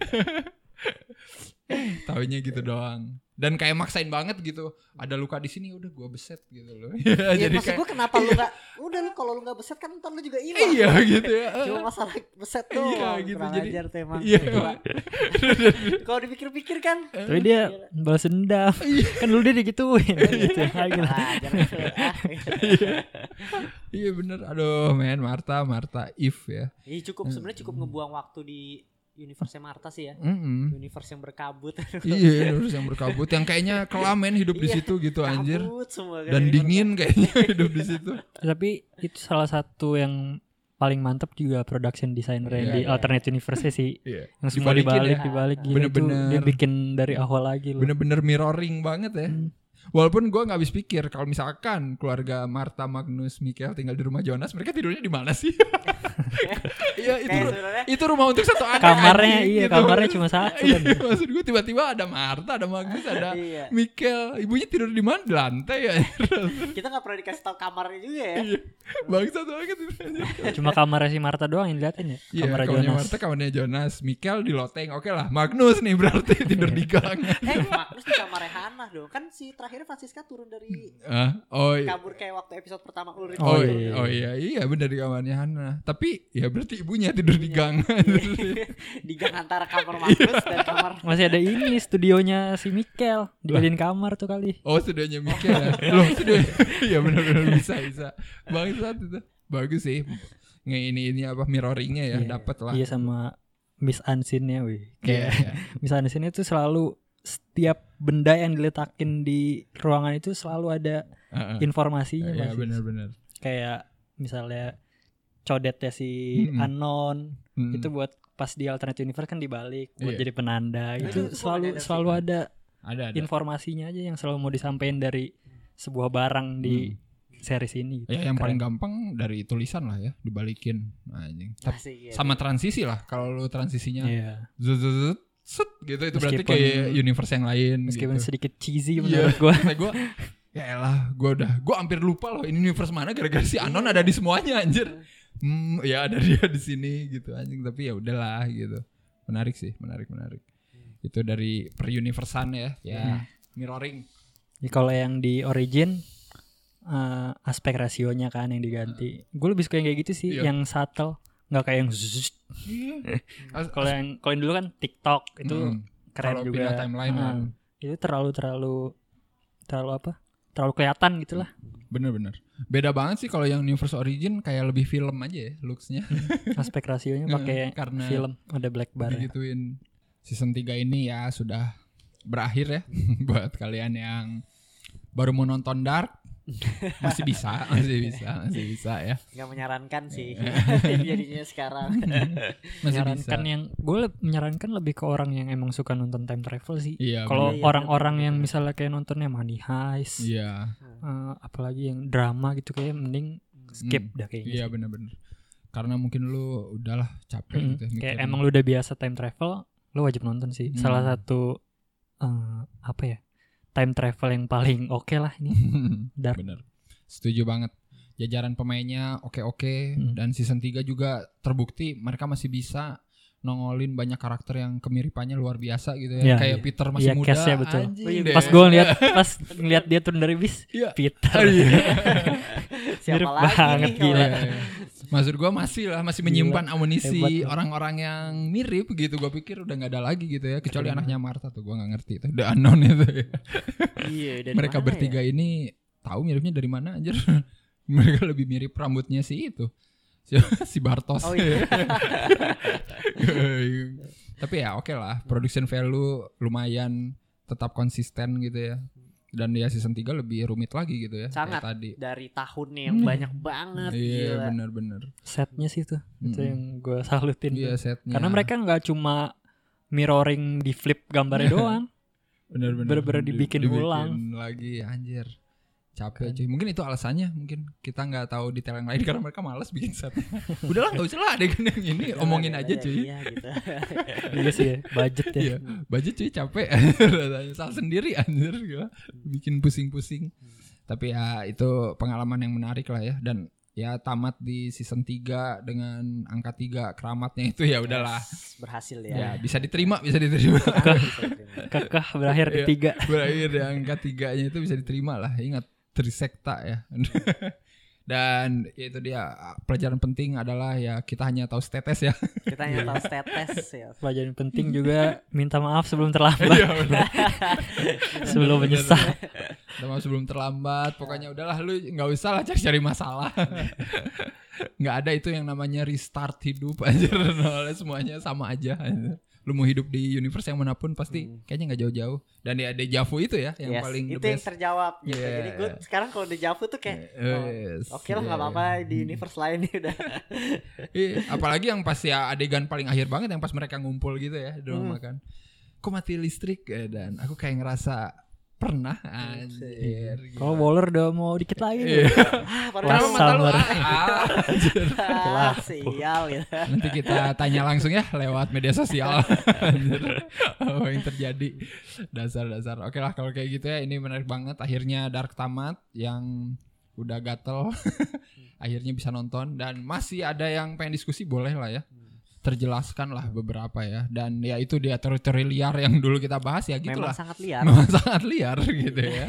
Taunya gitu doang. Dan kayak maksain banget gitu. Ada luka di sini udah gua beset gitu loh. Iya, jadi maksud kayak gue kenapa lu gak Udah lu kalau lu gak beset kan ntar lu juga hilang. Iya gitu ya. Cuma masalah beset tuh Iya, gitu, jadi- ajar tuh emang. iya. Kalau dipikir-pikir kan. Tapi dia balas dendam. kan dulu dia digituin. gitu. Ah, gitu. Ah, jangan gitu. Ah, iya. Bener. Aduh men Marta Marta if ya. Iya cukup. Sebenarnya cukup ngebuang waktu di universe Marta sih ya. Mm-mm. Universe yang berkabut. iya terus yang berkabut yang kayaknya kelamen hidup di Iya, situ gitu anjir Kabut semua kan dan universe. dingin kayaknya hidup di situ Tapi itu salah satu yang paling mantep juga production designer yang Iya, di iya. alternate universe sih. Iya. Yang semua dibalik, ya. dibalik gila itu Bener-bener. dia bikin dari awal lagi loh. bener-bener mirroring banget ya Hmm. Walaupun gue nggak habis pikir kalau misalkan keluarga Marta, Magnus, Mikael tinggal di rumah Jonas, mereka tidurnya di mana sih? Iya itu sebenarnya itu rumah untuk satu anak. Kamarnya anjing, iya, gitu. kamarnya cuma satu Iya, kan. maksud gue tiba-tiba ada Marta, ada Magnus, ada Iya. Mikael. Ibunya tidur di mana? Di lantai ya. Kita gak pernah dikasih tahu kamarnya juga ya. Iya. Bangsat banget itu. Cuma kamarnya si Marta doang yang diliatin ya. Iya, Kamarnya kamarnya Jonas. Marta, kamarnya Jonas, Mikael di loteng. Oke lah, Magnus nih berarti tidur di gang. Eh, Magnus di kamarnya Hannah dong. Kan si terakhirnya Francisca turun dari Ah, oh iya. kabur kayak waktu episode pertama Ulrich. Oh, Oh, iya, iya. oh iya, iya benar di kamarnya Hana. Tapi ya berarti ibunya tidur di gang. di gang antara kamar Magnus dan kamar Masih ada ini studionya si Mikel dijadiin kamar tuh kali. oh, studionya Mikael. ya? Loh, studio. Iya benar-benar bisa bisa. Bangsat itu. Bagus sih. Nge ini ini apa mirroringnya ya, Iya. dapat lah. Iya sama Miss Unseen-nya wih. Iya, Kayak iya. Miss Unseen itu selalu setiap benda yang diletakin di ruangan itu selalu ada Heeh. informasinya Iya pasti. benar-benar. Kayak misalnya codetnya si Mm-mm. Anon Mm. itu buat pas di alternate universe kan dibalik buat Iya. jadi penanda Nah, gitu itu gua selalu nyadar sih. selalu ada ada ada. informasinya aja yang selalu mau disampaikan dari sebuah barang di series ini gitu. Ya yang Keren. paling gampang dari tulisan lah ya, dibalikin. Anjing. Tapi Asik, iya. sama transisi lah kalau lu transisinya Iya. zut, zut, zut, set gitu itu berarti Meskipun- kayak universe yang lain meskipun gitu. sedikit cheesy Iya. menurut gua Kata gue ya elah gue udah gue hampir lupa loh ini universe mana gara-gara si Anon ada di semuanya anjir hmm ya ada dia di sini gitu anjing tapi ya udahlah gitu menarik sih menarik menarik itu dari per universean ya ya mirroring Ya, kalau yang di origin eh, aspek rasionya kan yang diganti. Gue lebih suka yang kayak gitu sih, Iya. yang subtle, nggak kayak yang zzz. As- Kalau yang kalau dulu kan TikTok itu Hmm. keren Kalau juga. timeline kan. Itu terlalu terlalu terlalu apa? Terlalu kelihatan gitu lah. bener-bener beda banget sih kalau yang universe origin kayak lebih film aja ya looksnya Aspek rasionya pakai Karena film ada black bar. ya. digituin season 3 ini ya sudah berakhir ya buat kalian yang baru mau nonton Dark masih bisa masih bisa masih bisa ya nggak menyarankan sih Iya. jadinya sekarang masih bisa menyarankan yang gue menyarankan lebih ke orang yang emang suka nonton time travel sih. iya Kalau bener. orang-orang yang misalnya kayak nontonnya Money Heist, iya eh, apalagi yang drama gitu kayak mending skip dah kayaknya. iya sih. bener-bener karena mungkin lu udahlah capek Mm, gitu kayak mikirin. emang lu udah biasa time travel, lu wajib nonton sih. Hmm. Salah satu eh, apa ya? Time travel yang paling oke lah ini. Dark. bener setuju banget jajaran pemainnya oke-oke Hmm. dan season 3 juga terbukti mereka masih bisa nongolin banyak karakter yang kemiripannya luar biasa gitu Iya, ya kayak iya. Peter masih Iya, muda cast-nya betul. anjing Oh iya. Pas gue ngeliat pas ngeliat dia turun dari bis, Iya. Peter. Oh, iya. siapa Mirip lagi banget, nih gila. Iya, iya. Maksud gua masih lah masih menyimpan amunisi Hebat. orang-orang yang mirip gitu. Gua pikir udah nggak ada lagi gitu ya kecuali anaknya Martha tuh gua nggak ngerti itu. The unknown itu. ya. iya dari Mereka mana bertiga ya? ini tahu miripnya dari mana anjir. Mereka lebih mirip rambutnya si itu. Si, Bartos. oh iya Tapi ya oke lah, production value lumayan tetap konsisten gitu ya. Dan ya season 3 lebih rumit lagi gitu ya Sangat. tadi. dari tahunnya yang Hmm. banyak banget Iya, gila. benar-benar. Setnya sih tuh, itu Mm-mm. yang gue salutin. Iya, setnya. Karena mereka nggak cuma mirroring di flip gambarnya doang. bener-bener bener-bener di- dibikin ulang. lagi anjir. Capek cuy mungkin itu alasannya mungkin kita nggak tahu detail yang lain karena mereka malas bikin set udahlah nggak usah lah adegan yang ini Udah omongin udah aja cuy iya gitu Iya sih ya, budget ya. Iya, budget cuy capek salah sendiri anjir gila. bikin pusing-pusing tapi ya itu pengalaman yang menarik lah ya dan ya tamat di season 3 dengan angka 3 keramatnya itu ya udahlah. Yes, berhasil Ya, ya. bisa diterima, bisa diterima. Kekeh berakhir di Iya. tiga. Berakhir di angka 3-nya itu bisa diterima lah. Ingat trisekta ya. Dan ya itu dia pelajaran penting adalah ya kita hanya tahu tetes ya. Kita hanya tahu status ya. Pelajaran penting juga minta maaf sebelum terlambat. Iya, sebelum menyesal. Minta maaf sebelum terlambat. Pokoknya udahlah lu nggak usah lah cari-cari masalah. nggak ada itu yang namanya restart hidup aja. Semuanya sama aja. Lu mau hidup di universe yang mana pun pasti kayaknya nggak jauh-jauh. Dan ya deja vu itu ya yang Yes, paling the itu yang best. terjawab gitu. Yeah. Jadi gue sekarang kalau di Javu tuh kayak oh, Yes, Oke lah nggak yeah. apa-apa di universe lain nih udah. Iya, apalagi yang pas ya adegan paling akhir banget yang pas mereka ngumpul gitu ya di rumah kan. Kok mati listrik Eh, dan aku kayak ngerasa pernah anjir. Kalau Waller udah mau dikit lagi nih. Iya. ah, Kenapa mata lu ah, anjir. ah, sial gitu. Nanti kita tanya langsung ya lewat media sosial. Anjir. Apa yang terjadi? Dasar-dasar. Oke lah kalau kayak gitu ya ini menarik banget. Akhirnya Dark tamat yang udah gatel. Akhirnya bisa nonton dan masih ada yang pengen diskusi boleh lah ya. Terjelaskan lah beberapa ya dan ya itu dia teritori liar yang dulu kita bahas ya gitu Memang lah. sangat liar. Memang sangat liar gitu ya.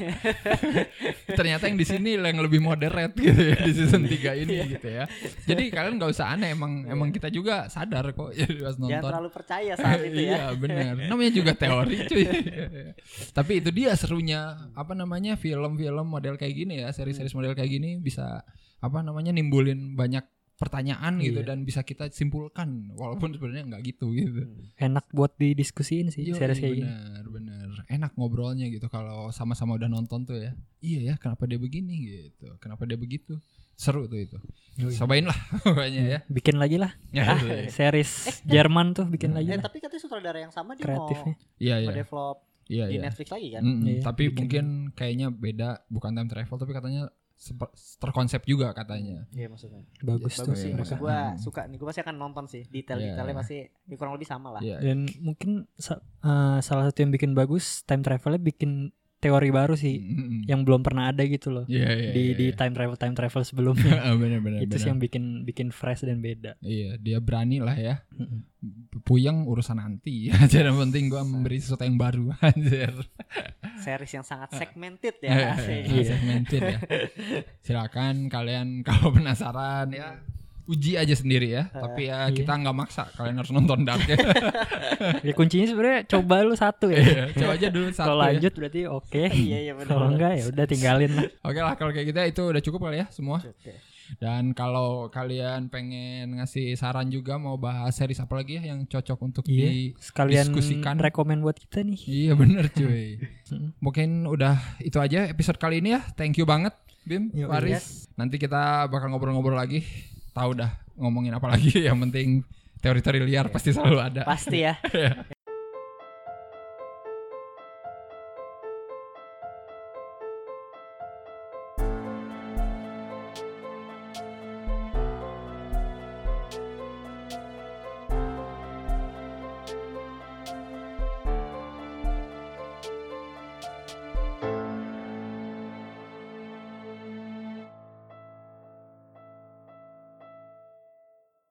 Ternyata yang di sini yang lebih moderate gitu ya di season 3 ini gitu ya. Jadi kalian nggak usah aneh emang emang kita juga sadar kok jadi pas Jangan nonton. terlalu percaya saat itu ya. Iya benar. Namanya juga teori cuy. Tapi itu dia serunya apa namanya film-film model kayak gini ya, seri-seri model kayak gini bisa apa namanya nimbulin banyak pertanyaan gitu Iya. dan bisa kita simpulkan walaupun sebenarnya nggak gitu gitu. Enak buat didiskusiin sih Yoi, series kayak gini. bener bener enak ngobrolnya gitu kalau sama-sama udah nonton tuh ya. Iya ya kenapa dia begini gitu? Kenapa dia begitu? Seru tuh itu. Cobain lah pokoknya ya. Bikin lagi lah. Ya, series Jerman tuh bikin lagi Eh, lah. tapi katanya sutradara yang sama dia kreatifnya. iya mau iya. develop iya di iya. Netflix lagi kan. Mm-mm, Iya, tapi bikin. mungkin kayaknya beda bukan time travel tapi katanya terkonsep juga katanya Iya maksudnya. Bagus tuh Bagus sih. Maksud mereka. gua Hmm. suka nih. Gua pasti akan nonton sih. Detail-detailnya Iya. pasti ya kurang lebih sama lah. Iya. Dan mungkin eh, salah satu yang bikin bagus time travelnya bikin teori baru sih Mm-mm. yang belum pernah ada gitu loh Iya, iya, di iya, di iya. time travel time travel sebelumnya. bener bener itu sih yang bikin bikin fresh dan beda. iya dia berani lah ya Mm-mm. puyeng urusan nanti aja yang penting gua memberi sesuatu yang baru anjir Series yang sangat segmented Eh, ya. asik. eh, segmented ya. Silakan kalian kalau penasaran ya uji aja sendiri ya. Tapi ya Iya. kita nggak maksa kalian harus nonton Dark ya. Ya kuncinya sebenarnya coba lu satu ya. Iya, Coba aja dulu satu Kalau ya. lanjut berarti oke. Iya iya benar. Kalau enggak ya udah tinggalin lah. Oke lah kalau kayak gitu ya, itu udah cukup kali ya semua. Oke. Dan kalau kalian pengen ngasih saran juga mau bahas series apa lagi ya yang cocok untuk Iya, sekalian didiskusikan. rekomen buat kita nih. Iya bener cuy. Mungkin udah itu aja episode kali ini ya. Thank you banget Bim, Yo, Faris. Nanti kita bakal ngobrol-ngobrol lagi. Tahu dah ngomongin apa lagi. Yang penting teori-teori liar pasti selalu ada. Pasti ya.